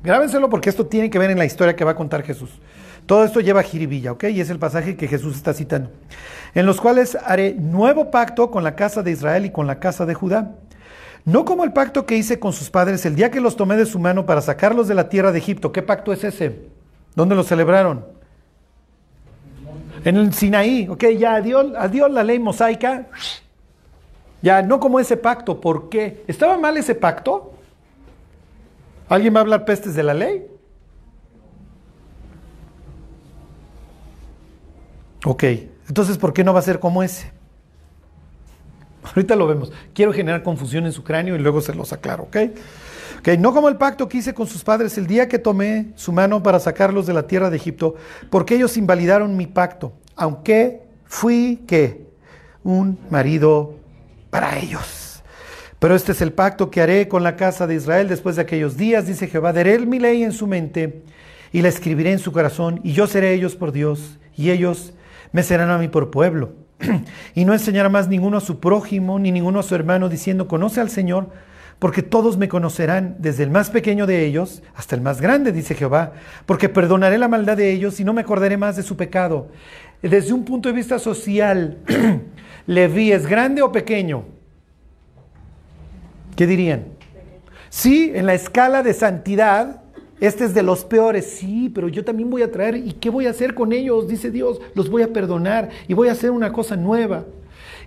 Grábenselo porque esto tiene que ver en la historia que va a contar Jesús. Todo esto lleva a jiribilla, ¿ok? Y es el pasaje que Jesús está citando. En los cuales haré nuevo pacto con la casa de Israel y con la casa de Judá. No como el pacto que hice con sus padres el día que los tomé de su mano para sacarlos de la tierra de Egipto. ¿Qué pacto es ese? ¿Dónde lo celebraron? En el Sinaí, ¿ok? Ya adiós, adiós la ley mosaica, ya, no como ese pacto. ¿Por qué? ¿Estaba mal ese pacto? ¿Alguien va a hablar pestes de la ley? Ok, entonces ¿por qué no va a ser como ese? Ahorita lo vemos. Quiero generar confusión en su cráneo y luego se los aclaro, ¿ok? Ok, no como el pacto que hice con sus padres el día que tomé su mano para sacarlos de la tierra de Egipto, porque ellos invalidaron mi pacto, aunque fui, ¿qué? Un marido para ellos. Pero este es el pacto que haré con la casa de Israel después de aquellos días, dice Jehová, daré mi ley en su mente y la escribiré en su corazón, y yo seré ellos por Dios, y ellos me serán a mí por pueblo. y no enseñará más ninguno a su prójimo, ni ninguno a su hermano, diciendo, conoce al Señor, porque todos me conocerán, desde el más pequeño de ellos hasta el más grande, dice Jehová, porque perdonaré la maldad de ellos y no me acordaré más de su pecado. Desde un punto de vista social, ¿Leví es grande o pequeño? ¿Qué dirían? Sí, en la escala de santidad, este es de los peores. Sí, pero yo también voy a traer. ¿Y qué voy a hacer con ellos? Dice Dios, los voy a perdonar y voy a hacer una cosa nueva.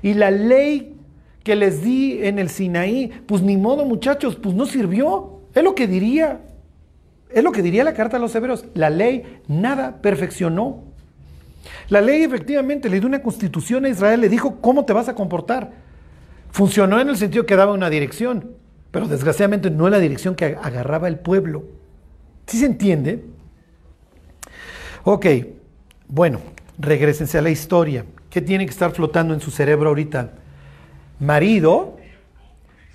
Y la ley que les di en el Sinaí, pues ni modo muchachos, pues no sirvió. Es lo que diría. Es lo que diría la carta a los hebreos. La ley nada perfeccionó. La ley efectivamente le dio una constitución a Israel, le dijo cómo te vas a comportar. Funcionó en el sentido que daba una dirección, pero desgraciadamente no es la dirección que agarraba el pueblo. ¿Sí se entiende? Ok, bueno, regresense a la historia. ¿Qué tiene que estar flotando en su cerebro ahorita? Marido,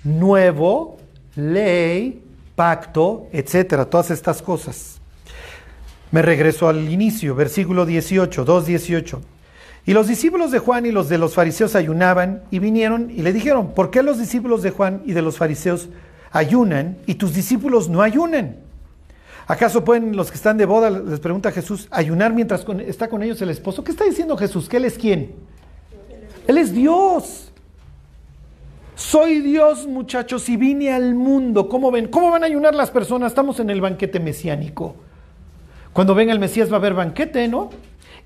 nuevo, ley, pacto, etcétera, todas estas cosas. Me regreso al inicio, versículo 18, 2.18. Y los discípulos de Juan y los de los fariseos ayunaban y vinieron y le dijeron, ¿por qué los discípulos de Juan y de los fariseos ayunan y tus discípulos no ayunan? ¿Acaso pueden los que están de boda, les pregunta Jesús, ayunar mientras está con ellos el esposo? ¿Qué está diciendo Jesús? ¿Que Él es quién? Él es Dios. Soy Dios, muchachos, y vine al mundo. ¿Cómo ven? ¿Cómo van a ayunar las personas? Estamos en el banquete mesiánico. Cuando venga el Mesías va a haber banquete, ¿no?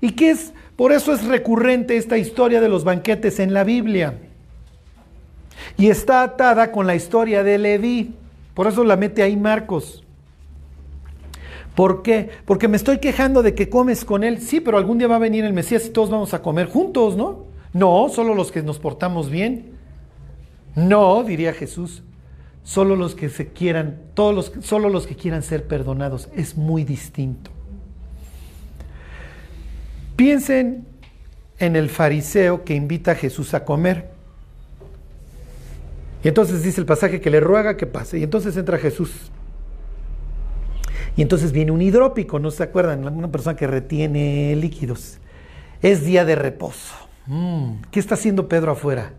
¿Y qué es? Por eso es recurrente esta historia de los banquetes en la Biblia. Y está atada con la historia de Leví. Por eso la mete ahí Marcos. ¿Por qué? Porque me estoy quejando de que comes con él. Sí, pero algún día va a venir el Mesías y todos vamos a comer juntos, ¿no? No, solo los que nos portamos bien. No, diría Jesús. solo los que se quieran, todos los, solo los que quieran ser perdonados. Es muy distinto. Piensen en el fariseo que invita a Jesús a comer. Y entonces dice el pasaje que le ruega que pase. Y entonces entra Jesús. Y entonces viene un hidrópico, ¿no se acuerdan? Una persona que retiene líquidos. Es día de reposo. Mm, ¿Qué está haciendo Pedro afuera?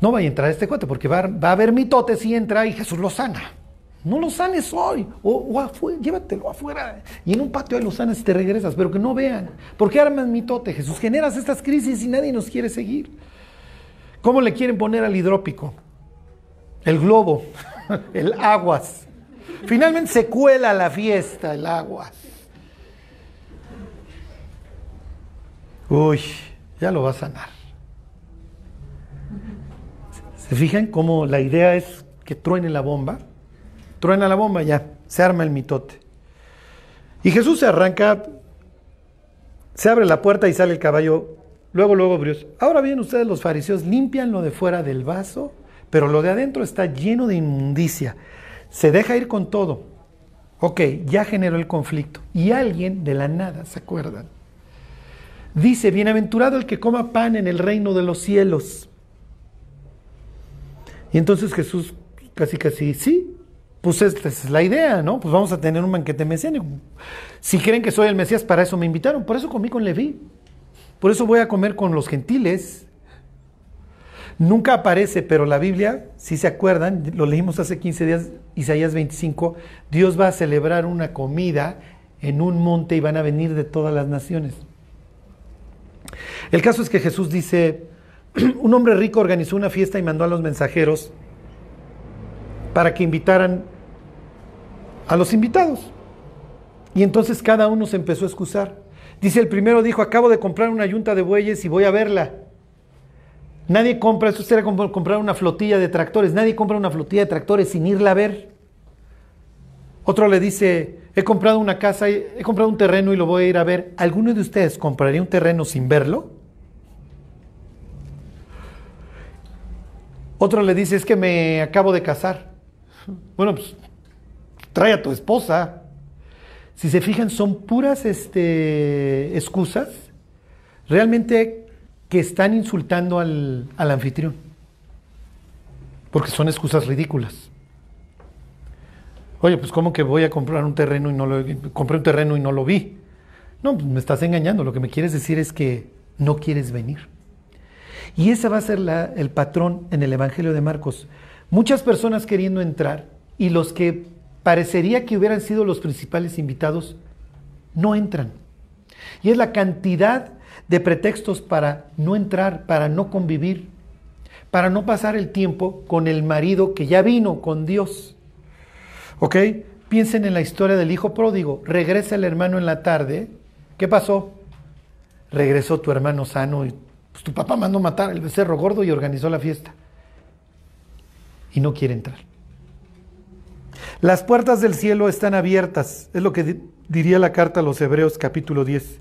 No vaya a entrar a este cuento porque va, a haber mitote si entra y Jesús lo sana. No lo sanes hoy, o, llévatelo afuera. Y en un patio de lo sanas y te regresas, pero que no vean. ¿Por qué armas mitote? Jesús, generas estas crisis y nadie nos quiere seguir. ¿Cómo le quieren poner al hidrópico? El globo, el aguas. Finalmente se cuela la fiesta, el aguas. Uy, ya lo va a sanar. ¿Se fijan cómo la idea es que truene la bomba? Truena la bomba, ya, se arma el mitote. Y Jesús se arranca, se abre la puerta y sale el caballo. Luego, luego, Brios. Ahora bien, ustedes los fariseos limpian lo de fuera del vaso, pero lo de adentro está lleno de inmundicia. Se deja ir con todo. Ok, ya generó el conflicto. Y alguien de la nada, ¿se acuerdan? Dice, bienaventurado el que coma pan en el reino de los cielos. Y entonces Jesús casi casi, sí, pues esta es la idea, ¿no? Pues vamos a tener un banquete mesiánico. Si creen que soy el Mesías, para eso me invitaron. Por eso comí con Leví. Por eso voy a comer con los gentiles. Nunca aparece, pero la Biblia, si se acuerdan, lo leímos hace 15 días, Isaías 25, Dios va a celebrar una comida en un monte y van a venir de todas las naciones. El caso es que Jesús dice, un hombre rico organizó una fiesta y mandó a los mensajeros para que invitaran a los invitados. Y entonces cada uno se empezó a excusar. Dice el primero dijo, acabo de comprar una yunta de bueyes y voy a verla. Nadie compra, eso será comprar una flotilla de tractores, nadie compra una flotilla de tractores sin irla a ver. Otro le dice, he comprado una casa, he comprado un terreno y lo voy a ir a ver. ¿Alguno de ustedes compraría un terreno sin verlo? Otro le dice, es que me acabo de casar. Bueno, pues trae a tu esposa. Si se fijan, son puras este, excusas realmente que están insultando al, al anfitrión. Porque son excusas ridículas. Oye, pues ¿cómo que voy a comprar un terreno y no lo compré un terreno y no lo vi? No, pues me estás engañando. Lo que me quieres decir es que no quieres venir. Y ese va a ser el patrón en el Evangelio de Marcos. Muchas personas queriendo entrar y los que parecería que hubieran sido los principales invitados no entran. Y es la cantidad de pretextos para no entrar, para no convivir, para no pasar el tiempo con el marido que ya vino con Dios. ¿Ok? Piensen en la historia del hijo pródigo. Regresa el hermano en la tarde. ¿Qué pasó? Regresó tu hermano sano y pues, tu papá mandó matar al becerro gordo y organizó la fiesta. Y no quiere entrar. Las puertas del cielo están abiertas, es lo que diría la carta a los Hebreos capítulo 10,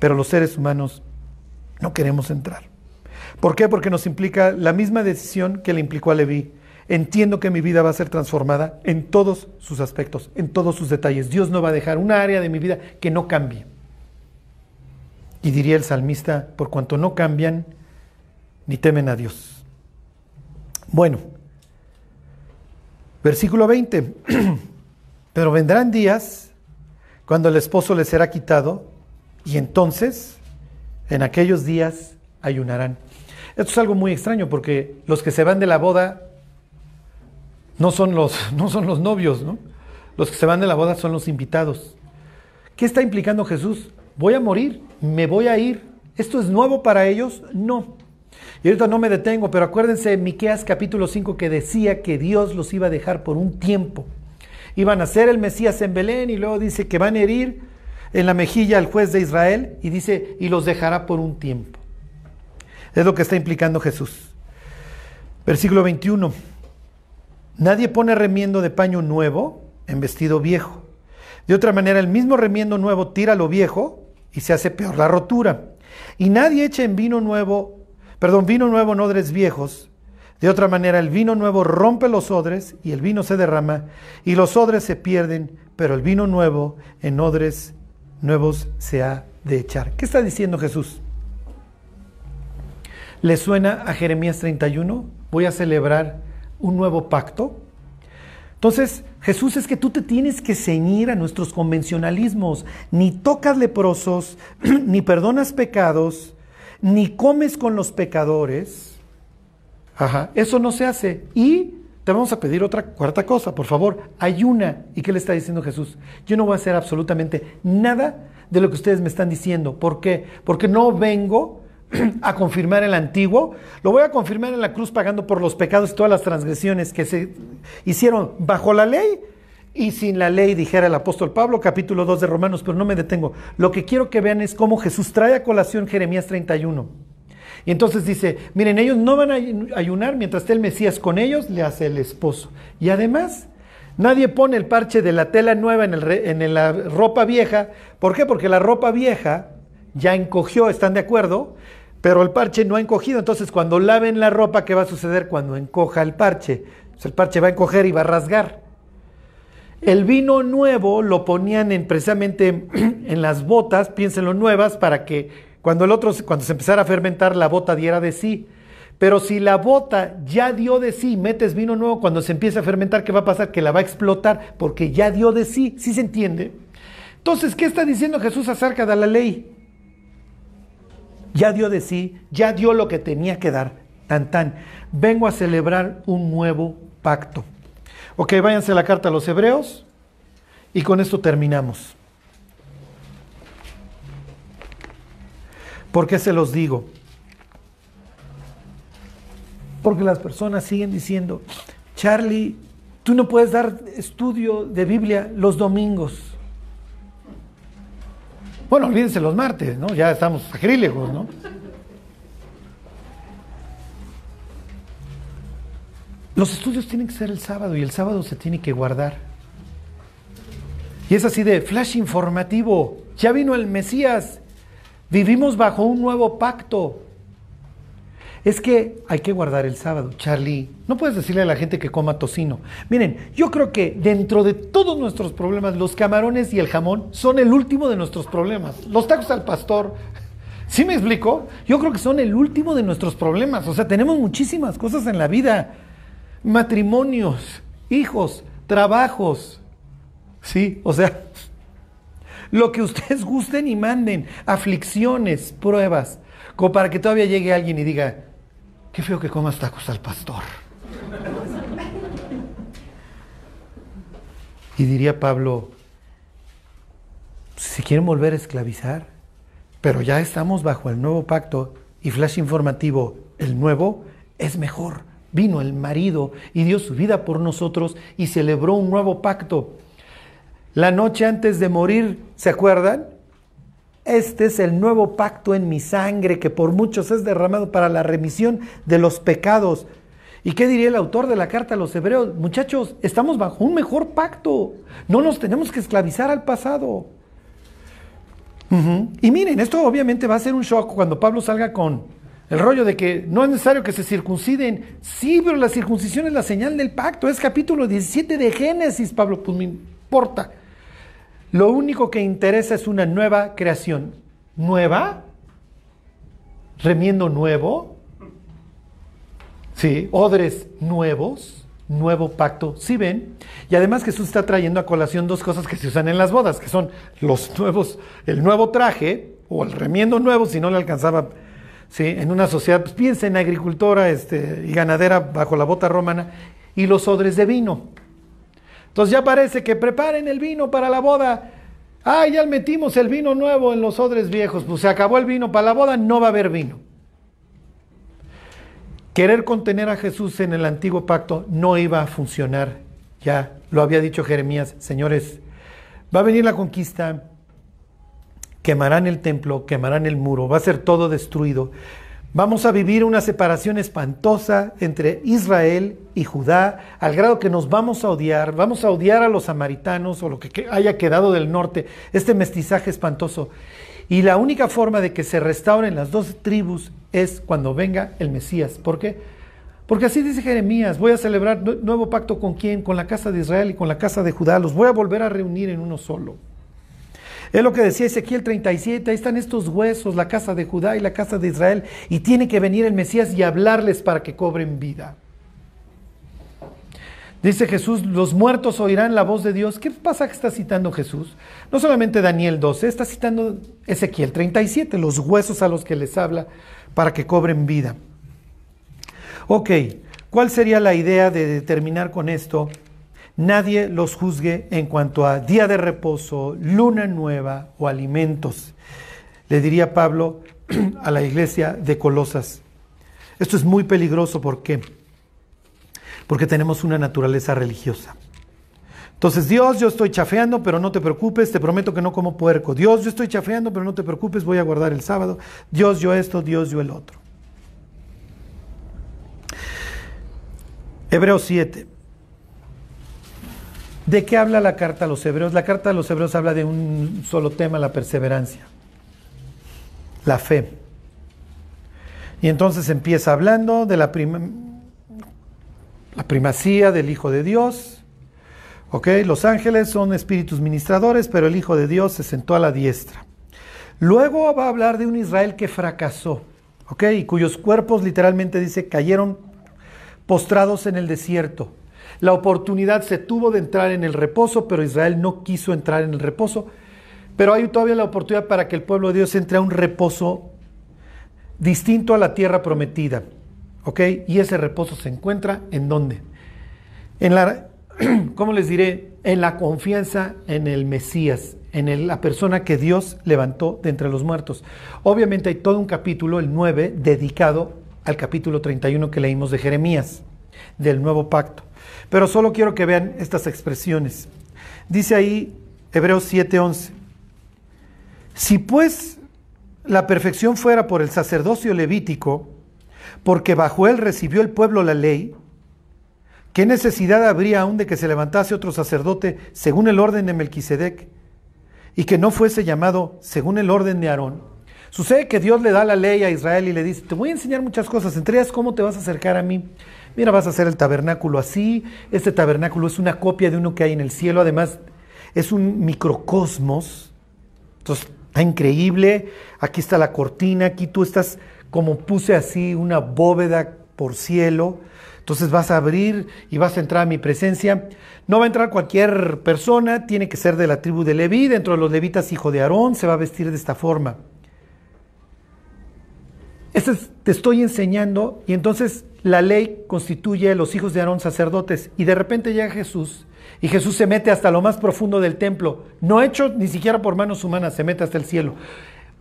pero los seres humanos no queremos entrar. ¿Por qué? Porque nos implica la misma decisión que le implicó a Leví. Entiendo que mi vida va a ser transformada en todos sus aspectos, en todos sus detalles. Dios no va a dejar una área de mi vida que no cambie. Y diría el salmista, por cuanto no cambian ni temen a Dios. Bueno, versículo 20. Pero vendrán días cuando el esposo les será quitado y entonces en aquellos días ayunarán. Esto es algo muy extraño porque los que se van de la boda no son los, no son los novios, ¿no? Los que se van de la boda son los invitados. ¿Qué está implicando Jesús? voy a morir, me voy a ir. ¿Esto es nuevo para ellos? No. Y ahorita no me detengo, pero acuérdense de Miqueas capítulo 5 que decía que Dios los iba a dejar por un tiempo. Iban a ser el Mesías en Belén y luego dice que van a herir en la mejilla al juez de Israel y dice y los dejará por un tiempo. Es lo que está implicando Jesús. Versículo 21. Nadie pone remiendo de paño nuevo en vestido viejo. De otra manera, el mismo remiendo nuevo tira lo viejo y se hace peor la rotura. Y nadie echa en vino nuevo, perdón, vino nuevo en odres viejos, De otra manera, el vino nuevo rompe los odres y el vino se derrama y los odres se pierden, pero el vino nuevo en odres nuevos se ha de echar. ¿Qué está diciendo Jesús? ¿Le suena a Jeremías 31? Voy a celebrar un nuevo pacto. Entonces, Jesús es que tú te tienes que ceñir a nuestros convencionalismos. Ni tocas leprosos, ni perdonas pecados, ni comes con los pecadores. Ajá, eso no se hace. Y vamos a pedir otra cuarta cosa, por favor, ayuna. ¿Y qué le está diciendo Jesús? Yo no voy a hacer absolutamente nada de lo que ustedes me están diciendo. ¿Por qué? Porque no vengo a confirmar el antiguo, lo voy a confirmar en la cruz pagando por los pecados y todas las transgresiones que se hicieron bajo la ley y sin la ley, dijera el apóstol Pablo, capítulo 2 de Romanos, pero no me detengo. Lo que quiero que vean es cómo Jesús trae a colación Jeremías 31. Y entonces dice, miren, ellos no van a ayunar mientras esté el Mesías con ellos, le hace el esposo. Y además, nadie pone el parche de la tela nueva en, el, en la ropa vieja. ¿Por qué? Porque la ropa vieja ya encogió, ¿están de acuerdo? Pero el parche no ha encogido. Entonces, cuando laven la ropa, ¿qué va a suceder cuando encoja el parche? Pues el parche va a encoger y va a rasgar. El vino nuevo lo ponían en, precisamente en las botas, piénsenlo nuevas, para que cuando el otro, cuando se empezara a fermentar, la bota diera de sí. Pero si la bota ya dio de sí, metes vino nuevo, cuando se empieza a fermentar, ¿qué va a pasar? Que la va a explotar porque ya dio de sí. ¿Sí se entiende? Entonces, ¿qué está diciendo Jesús acerca de la ley? ya dio de sí, ya dio lo que tenía que dar. Tan tan. Vengo a celebrar un nuevo pacto. Ok, váyanse a la carta a los hebreos y con esto terminamos. ¿Por qué se los digo? Porque las personas siguen diciendo, Charlie, tú no puedes dar estudio de Biblia los domingos. Bueno, olvídense los martes, ¿no? Ya estamos sacrílegos, ¿no? Los estudios tienen que ser el sábado y el sábado se tiene que guardar. Y es así de flash informativo. Ya vino el Mesías. Vivimos bajo un nuevo pacto. Es que hay que guardar el sábado, Charlie. No puedes decirle a la gente que coma tocino. Miren, yo creo que dentro de todos nuestros problemas, los camarones y el jamón son el último de nuestros problemas. Los tacos al pastor, ¿sí me explico? Yo creo que son el último de nuestros problemas. O sea, tenemos muchísimas cosas en la vida. Matrimonios, hijos, trabajos. Sí, o sea, lo que ustedes gusten y manden, aflicciones, pruebas, como para que todavía llegue alguien y diga, Qué feo que comas tacos al pastor. Y diría Pablo, si quieren volver a esclavizar, pero ya estamos bajo el nuevo pacto y flash informativo, el nuevo es mejor. Vino el marido y dio su vida por nosotros y celebró un nuevo pacto. La noche antes de morir, ¿se acuerdan? Este es el nuevo pacto en mi sangre que por muchos es derramado para la remisión de los pecados. ¿Y qué diría el autor de la carta a los hebreos? Muchachos, estamos bajo un mejor pacto. No nos tenemos que esclavizar al pasado. Y miren, esto obviamente va a ser un shock cuando Pablo salga con el rollo de que no es necesario que se circunciden. Sí, pero la circuncisión es la señal del pacto. Es capítulo 17 de Génesis, Pablo, pues me importa. Lo único que interesa es una nueva creación. ¿Nueva? ¿Remiendo nuevo? Sí, odres nuevos, nuevo pacto. ¿Sí ven? Y además Jesús está trayendo a colación dos cosas que se usan en las bodas, que son los nuevos, el nuevo traje o el remiendo nuevo, si no le alcanzaba, ¿sí? En una sociedad, pues piensa en agricultora este, y ganadera bajo la bota romana, y los odres de vino. Entonces ya parece que preparen el vino para la boda. Ah, ya metimos el vino nuevo en los odres viejos. Pues se acabó el vino para la boda, no va a haber vino. Querer contener a Jesús en el antiguo pacto no iba a funcionar. Ya lo había dicho Jeremías, señores, va a venir la conquista, quemarán el templo, quemarán el muro, va a ser todo destruido. Vamos a vivir una separación espantosa entre Israel y Judá, al grado que nos vamos a odiar, vamos a odiar a los samaritanos o lo que haya quedado del norte, este mestizaje espantoso. Y la única forma de que se restauren las dos tribus es cuando venga el Mesías. ¿Por qué? Porque así dice Jeremías, voy a celebrar nuevo pacto con quién, con la casa de Israel y con la casa de Judá, los voy a volver a reunir en uno solo. Es lo que decía Ezequiel 37, ahí están estos huesos, la casa de Judá y la casa de Israel, y tiene que venir el Mesías y hablarles para que cobren vida. Dice Jesús, los muertos oirán la voz de Dios. ¿Qué pasa que está citando Jesús? No solamente Daniel 12, está citando Ezequiel 37, los huesos a los que les habla para que cobren vida. Ok, ¿cuál sería la idea de terminar con esto? Nadie los juzgue en cuanto a día de reposo, luna nueva o alimentos. Le diría Pablo a la iglesia de Colosas. Esto es muy peligroso, ¿por qué? Porque tenemos una naturaleza religiosa. Entonces, Dios, yo estoy chafeando, pero no te preocupes, te prometo que no como puerco. Dios, yo estoy chafeando, pero no te preocupes, voy a guardar el sábado. Dios, yo esto, Dios, yo el otro. Hebreos 7. ¿De qué habla la carta a los hebreos? La carta a los hebreos habla de un solo tema, la perseverancia, la fe. Y entonces empieza hablando de la, primacía del Hijo de Dios. ¿Ok? Los ángeles son espíritus ministradores, pero el Hijo de Dios se sentó a la diestra. Luego va a hablar de un Israel que fracasó, ¿ok? Y cuyos cuerpos literalmente dice cayeron postrados en el desierto. La oportunidad se tuvo de entrar en el reposo, pero Israel no quiso entrar en el reposo. Pero hay todavía la oportunidad para que el pueblo de Dios entre a un reposo distinto a la tierra prometida. ¿Ok? Y ese reposo se encuentra en dónde? En la, ¿cómo les diré? En la confianza en el Mesías, en la persona que Dios levantó de entre los muertos. Obviamente hay todo un capítulo, el 9, dedicado al capítulo 31 que leímos de Jeremías, del nuevo pacto. Pero solo quiero que vean estas expresiones. Dice ahí Hebreos 7:11, si pues la perfección fuera por el sacerdocio levítico, porque bajo él recibió el pueblo la ley, ¿qué necesidad habría aún de que se levantase otro sacerdote según el orden de Melquisedec y que no fuese llamado según el orden de Aarón? Sucede que Dios le da la ley a Israel y le dice, te voy a enseñar muchas cosas, entre ellas cómo te vas a acercar a mí. Mira, vas a hacer el tabernáculo así. Este tabernáculo es una copia de uno que hay en el cielo. Además, es un microcosmos. Entonces, está increíble. Aquí está la cortina. Aquí tú estás como puse así una bóveda por cielo. Entonces vas a abrir y vas a entrar a mi presencia. No va a entrar cualquier persona, tiene que ser de la tribu de Leví. Dentro de los levitas, hijo de Aarón, se va a vestir de esta forma. Te estoy enseñando y entonces la ley constituye a los hijos de Aarón sacerdotes y de repente llega Jesús y Jesús se mete hasta lo más profundo del templo, no hecho ni siquiera por manos humanas, se mete hasta el cielo.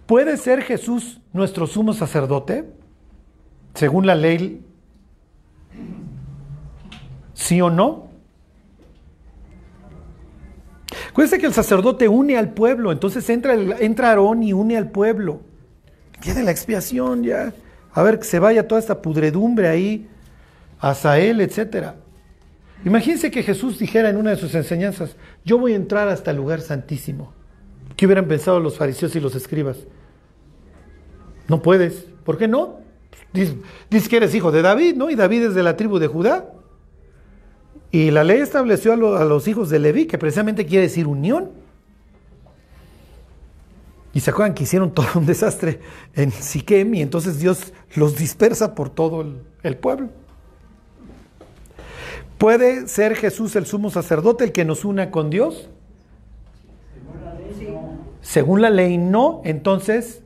¿Puede ser Jesús nuestro sumo sacerdote? Según la ley, ¿sí o no? Acuérdense que el sacerdote une al pueblo, entonces entra, entra Aarón y une al pueblo. Tiene la expiación ya a ver que se vaya toda esta pudredumbre ahí, a él, etc. Imagínense que Jesús dijera en una de sus enseñanzas, yo voy a entrar hasta el lugar santísimo. ¿Qué hubieran pensado los fariseos y los escribas? No puedes. ¿Por qué no? Dices que eres hijo de David, ¿no? Y David es de la tribu de Judá. Y la ley estableció a, a los hijos de Leví, que precisamente quiere decir unión. Y se acuerdan que hicieron todo un desastre en Siquem y entonces Dios los dispersa por todo el, pueblo. ¿Puede ser Jesús el sumo sacerdote el que nos una con Dios? Según la ley no, entonces...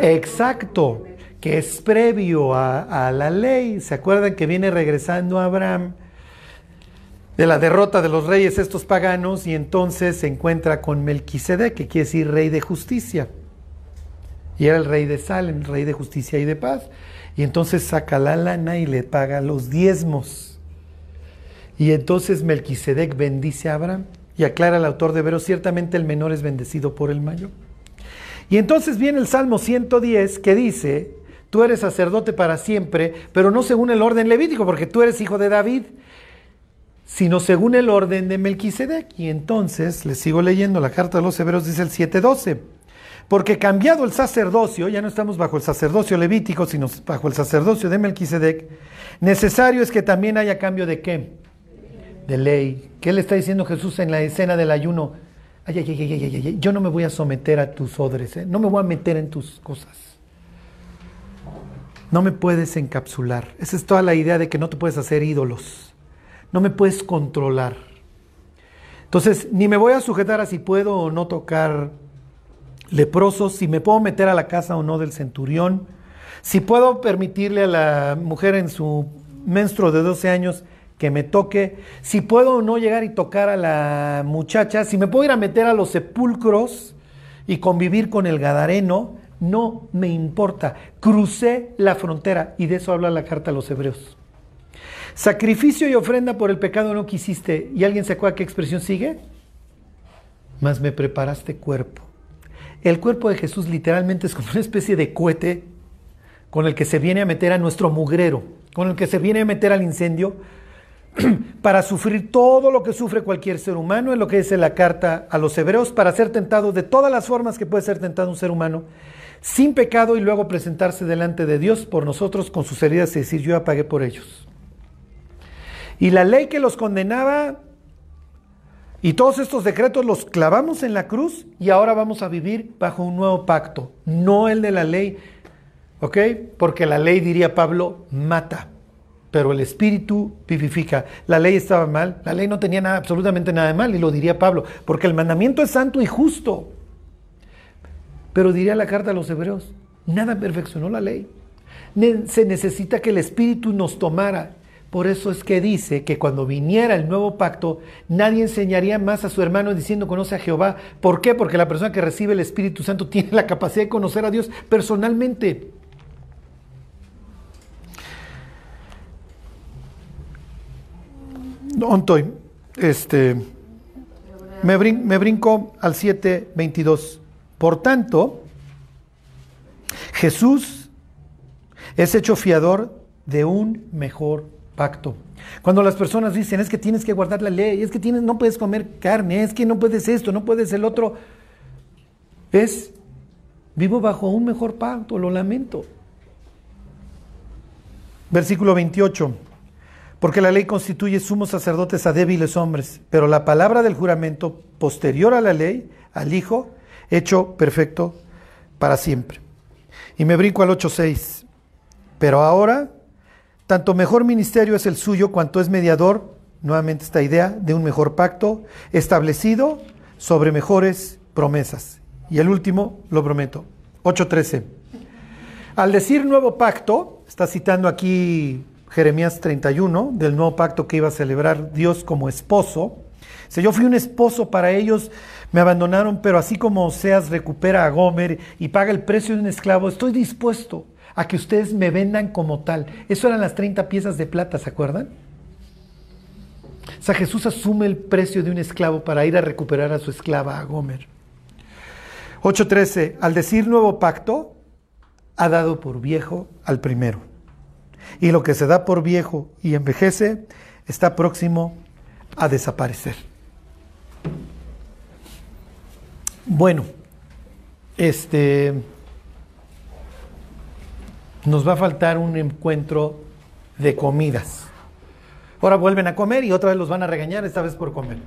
Exacto, que es previo a, a la ley. ¿Se acuerdan que viene regresando Abraham? De la derrota de los reyes estos paganos y entonces se encuentra con Melquisedec, que quiere decir rey de justicia. Y era el rey de Salem, rey de justicia y de paz. Y entonces saca la lana y le paga los diezmos. Y entonces Melquisedec bendice a Abraham y aclara el autor de Veros, ciertamente el menor es bendecido por el mayor. Y entonces viene el Salmo 110 que dice, tú eres sacerdote para siempre, pero no según el orden levítico, porque tú eres hijo de David sino según el orden de Melquisedec. Y entonces, les sigo leyendo, la carta de los Hebreos dice el 7:12. Porque cambiado el sacerdocio, ya no estamos bajo el sacerdocio levítico, sino bajo el sacerdocio de Melquisedec, necesario es que también haya cambio de qué? De ley. ¿Qué le está diciendo Jesús en la escena del ayuno? Ay, ay, ay, ay, ay, yo no me voy a someter a tus odres, ¿eh? no me voy a meter en tus cosas. No me puedes encapsular. Esa es toda la idea de que no te puedes hacer ídolos. No me puedes controlar. Entonces, ni me voy a sujetar a si puedo o no tocar leprosos, si me puedo meter a la casa o no del centurión, si puedo permitirle a la mujer en su menstruo de 12 años que me toque, si puedo o no llegar y tocar a la muchacha, si me puedo ir a meter a los sepulcros y convivir con el Gadareno, no me importa. Crucé la frontera y de eso habla la carta a los hebreos. Sacrificio y ofrenda por el pecado no quisiste. ¿Y alguien se acuerda qué expresión sigue? Mas me preparaste cuerpo. El cuerpo de Jesús literalmente es como una especie de cohete con el que se viene a meter a nuestro mugrero, con el que se viene a meter al incendio para sufrir todo lo que sufre cualquier ser humano, en lo que dice la carta a los hebreos, para ser tentado de todas las formas que puede ser tentado un ser humano, sin pecado y luego presentarse delante de Dios por nosotros con sus heridas y decir, yo ya pagué por ellos. Y la ley que los condenaba y todos estos decretos los clavamos en la cruz y ahora vamos a vivir bajo un nuevo pacto, no el de la ley, ¿ok? Porque la ley, diría Pablo, mata, pero el espíritu vivifica. La ley estaba mal, la ley no tenía absolutamente nada de mal, y lo diría Pablo, porque el mandamiento es santo y justo. Pero diría la carta a los hebreos, nada perfeccionó la ley. Se necesita que el espíritu nos tomara por eso es que dice que cuando viniera el nuevo pacto, nadie enseñaría más a su hermano diciendo conoce a Jehová. ¿Por qué? Porque la persona que recibe el Espíritu Santo tiene la capacidad de conocer a Dios personalmente. No, estoy. Este, me, me brinco al 7.22. Por tanto, Jesús es hecho fiador de un mejor pacto. Cuando las personas dicen, es que tienes que guardar la ley, es que tienes, no puedes comer carne, es que no puedes esto, no puedes el otro, es, vivo bajo un mejor pacto, lo lamento. Versículo 28. Porque la ley constituye sumos sacerdotes a débiles hombres, pero la palabra del juramento posterior a la ley, al Hijo, hecho perfecto para siempre. Y me brinco al 8.6. Pero ahora tanto mejor ministerio es el suyo cuanto es mediador, nuevamente esta idea, de un mejor pacto establecido sobre mejores promesas. Y el último, lo prometo, 8.13. Al decir nuevo pacto, está citando aquí Jeremías 31, del nuevo pacto que iba a celebrar Dios como esposo. Si yo fui un esposo para ellos, me abandonaron, pero así como Oseas recupera a Gomer y paga el precio de un esclavo, estoy dispuesto a que ustedes me vendan como tal. Eso eran las 30 piezas de plata, ¿se acuerdan? O sea, Jesús asume el precio de un esclavo para ir a recuperar a su esclava, a Gomer. 8.13. Al decir nuevo pacto, ha dado por viejo al primero. Y lo que se da por viejo y envejece está próximo a desaparecer. Bueno, este nos va a faltar un encuentro de comidas. Ahora vuelven a comer y otra vez los van a regañar, esta vez por comer.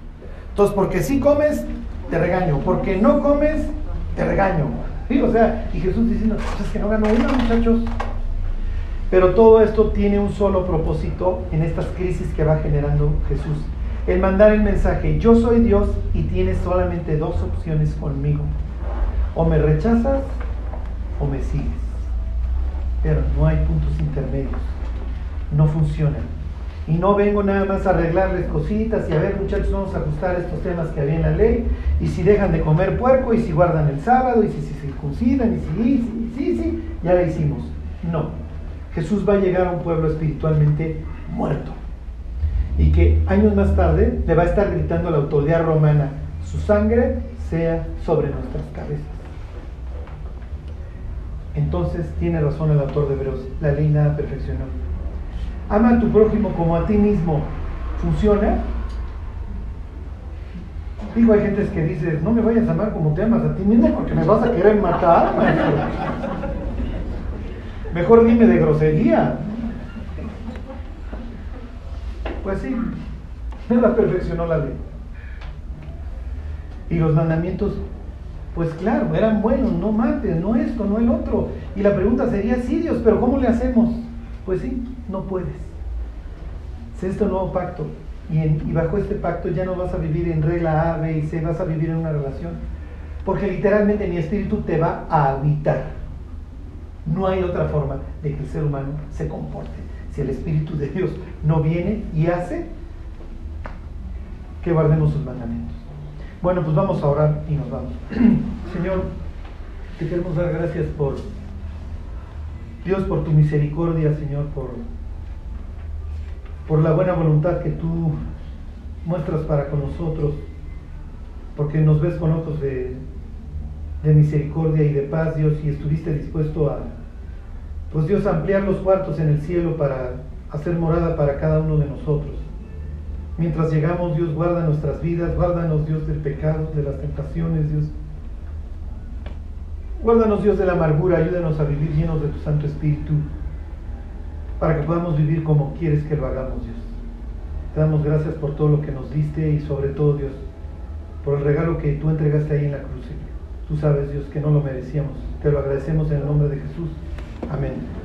Entonces, porque si comes, te regaño. Porque no comes, te regaño. ¿Sí? O sea, y Jesús diciendo, pues es que no ganó una, muchachos. Pero todo esto tiene un solo propósito en estas crisis que va generando Jesús. El mandar el mensaje, yo soy Dios y tienes solamente dos opciones conmigo. O me rechazas o me sigues pero no hay puntos intermedios. No funcionan. Y no vengo nada más a arreglarles cositas y a ver muchachos, vamos a ajustar estos temas que había en la ley, y si dejan de comer puerco, y si guardan el sábado, y si se circuncidan, y si, sí, sí, sí, ya la hicimos. No. Jesús va a llegar a un pueblo espiritualmente muerto. Y que años más tarde le va a estar gritando a la autoridad romana, su sangre sea sobre nuestras cabezas. Entonces tiene razón el autor de Hebreos, la ley nada perfeccionó. Ama a tu prójimo como a ti mismo. ¿Funciona? Digo, hay gente que dice, no me vayas a amar como te amas a ti mismo porque me vas a querer matar. Mejor dime de grosería. Pues sí, nada perfeccionó la ley. Y los mandamientos, pues claro, eran buenos, no mates, no esto, no el otro. Y la pregunta sería, sí Dios, pero ¿cómo le hacemos? Pues sí, no puedes. Es este nuevo pacto. Y, bajo este pacto ya no vas a vivir en regla A, B y C, vas a vivir en una relación. Porque literalmente mi espíritu te va a habitar. No hay otra forma de que el ser humano se comporte. Si el Espíritu de Dios no viene y hace que guardemos sus mandamientos. Bueno, pues vamos a orar y nos vamos. Señor, te queremos dar gracias por Dios, por tu misericordia, Señor, por por la buena voluntad que tú muestras para con nosotros, porque nos ves con ojos de, misericordia y de paz, Dios, y estuviste dispuesto a, pues Dios, ampliar los cuartos en el cielo para hacer morada para cada uno de nosotros. Mientras llegamos, Dios, guarda nuestras vidas, guárdanos, Dios, del pecado, de las tentaciones, Dios. Guárdanos, Dios, de la amargura, ayúdanos a vivir llenos de tu Santo Espíritu para que podamos vivir como quieres que lo hagamos, Dios. Te damos gracias por todo lo que nos diste y sobre todo, Dios, por el regalo que tú entregaste ahí en la cruz. Tú sabes, Dios, que no lo merecíamos. Te lo agradecemos en el nombre de Jesús. Amén.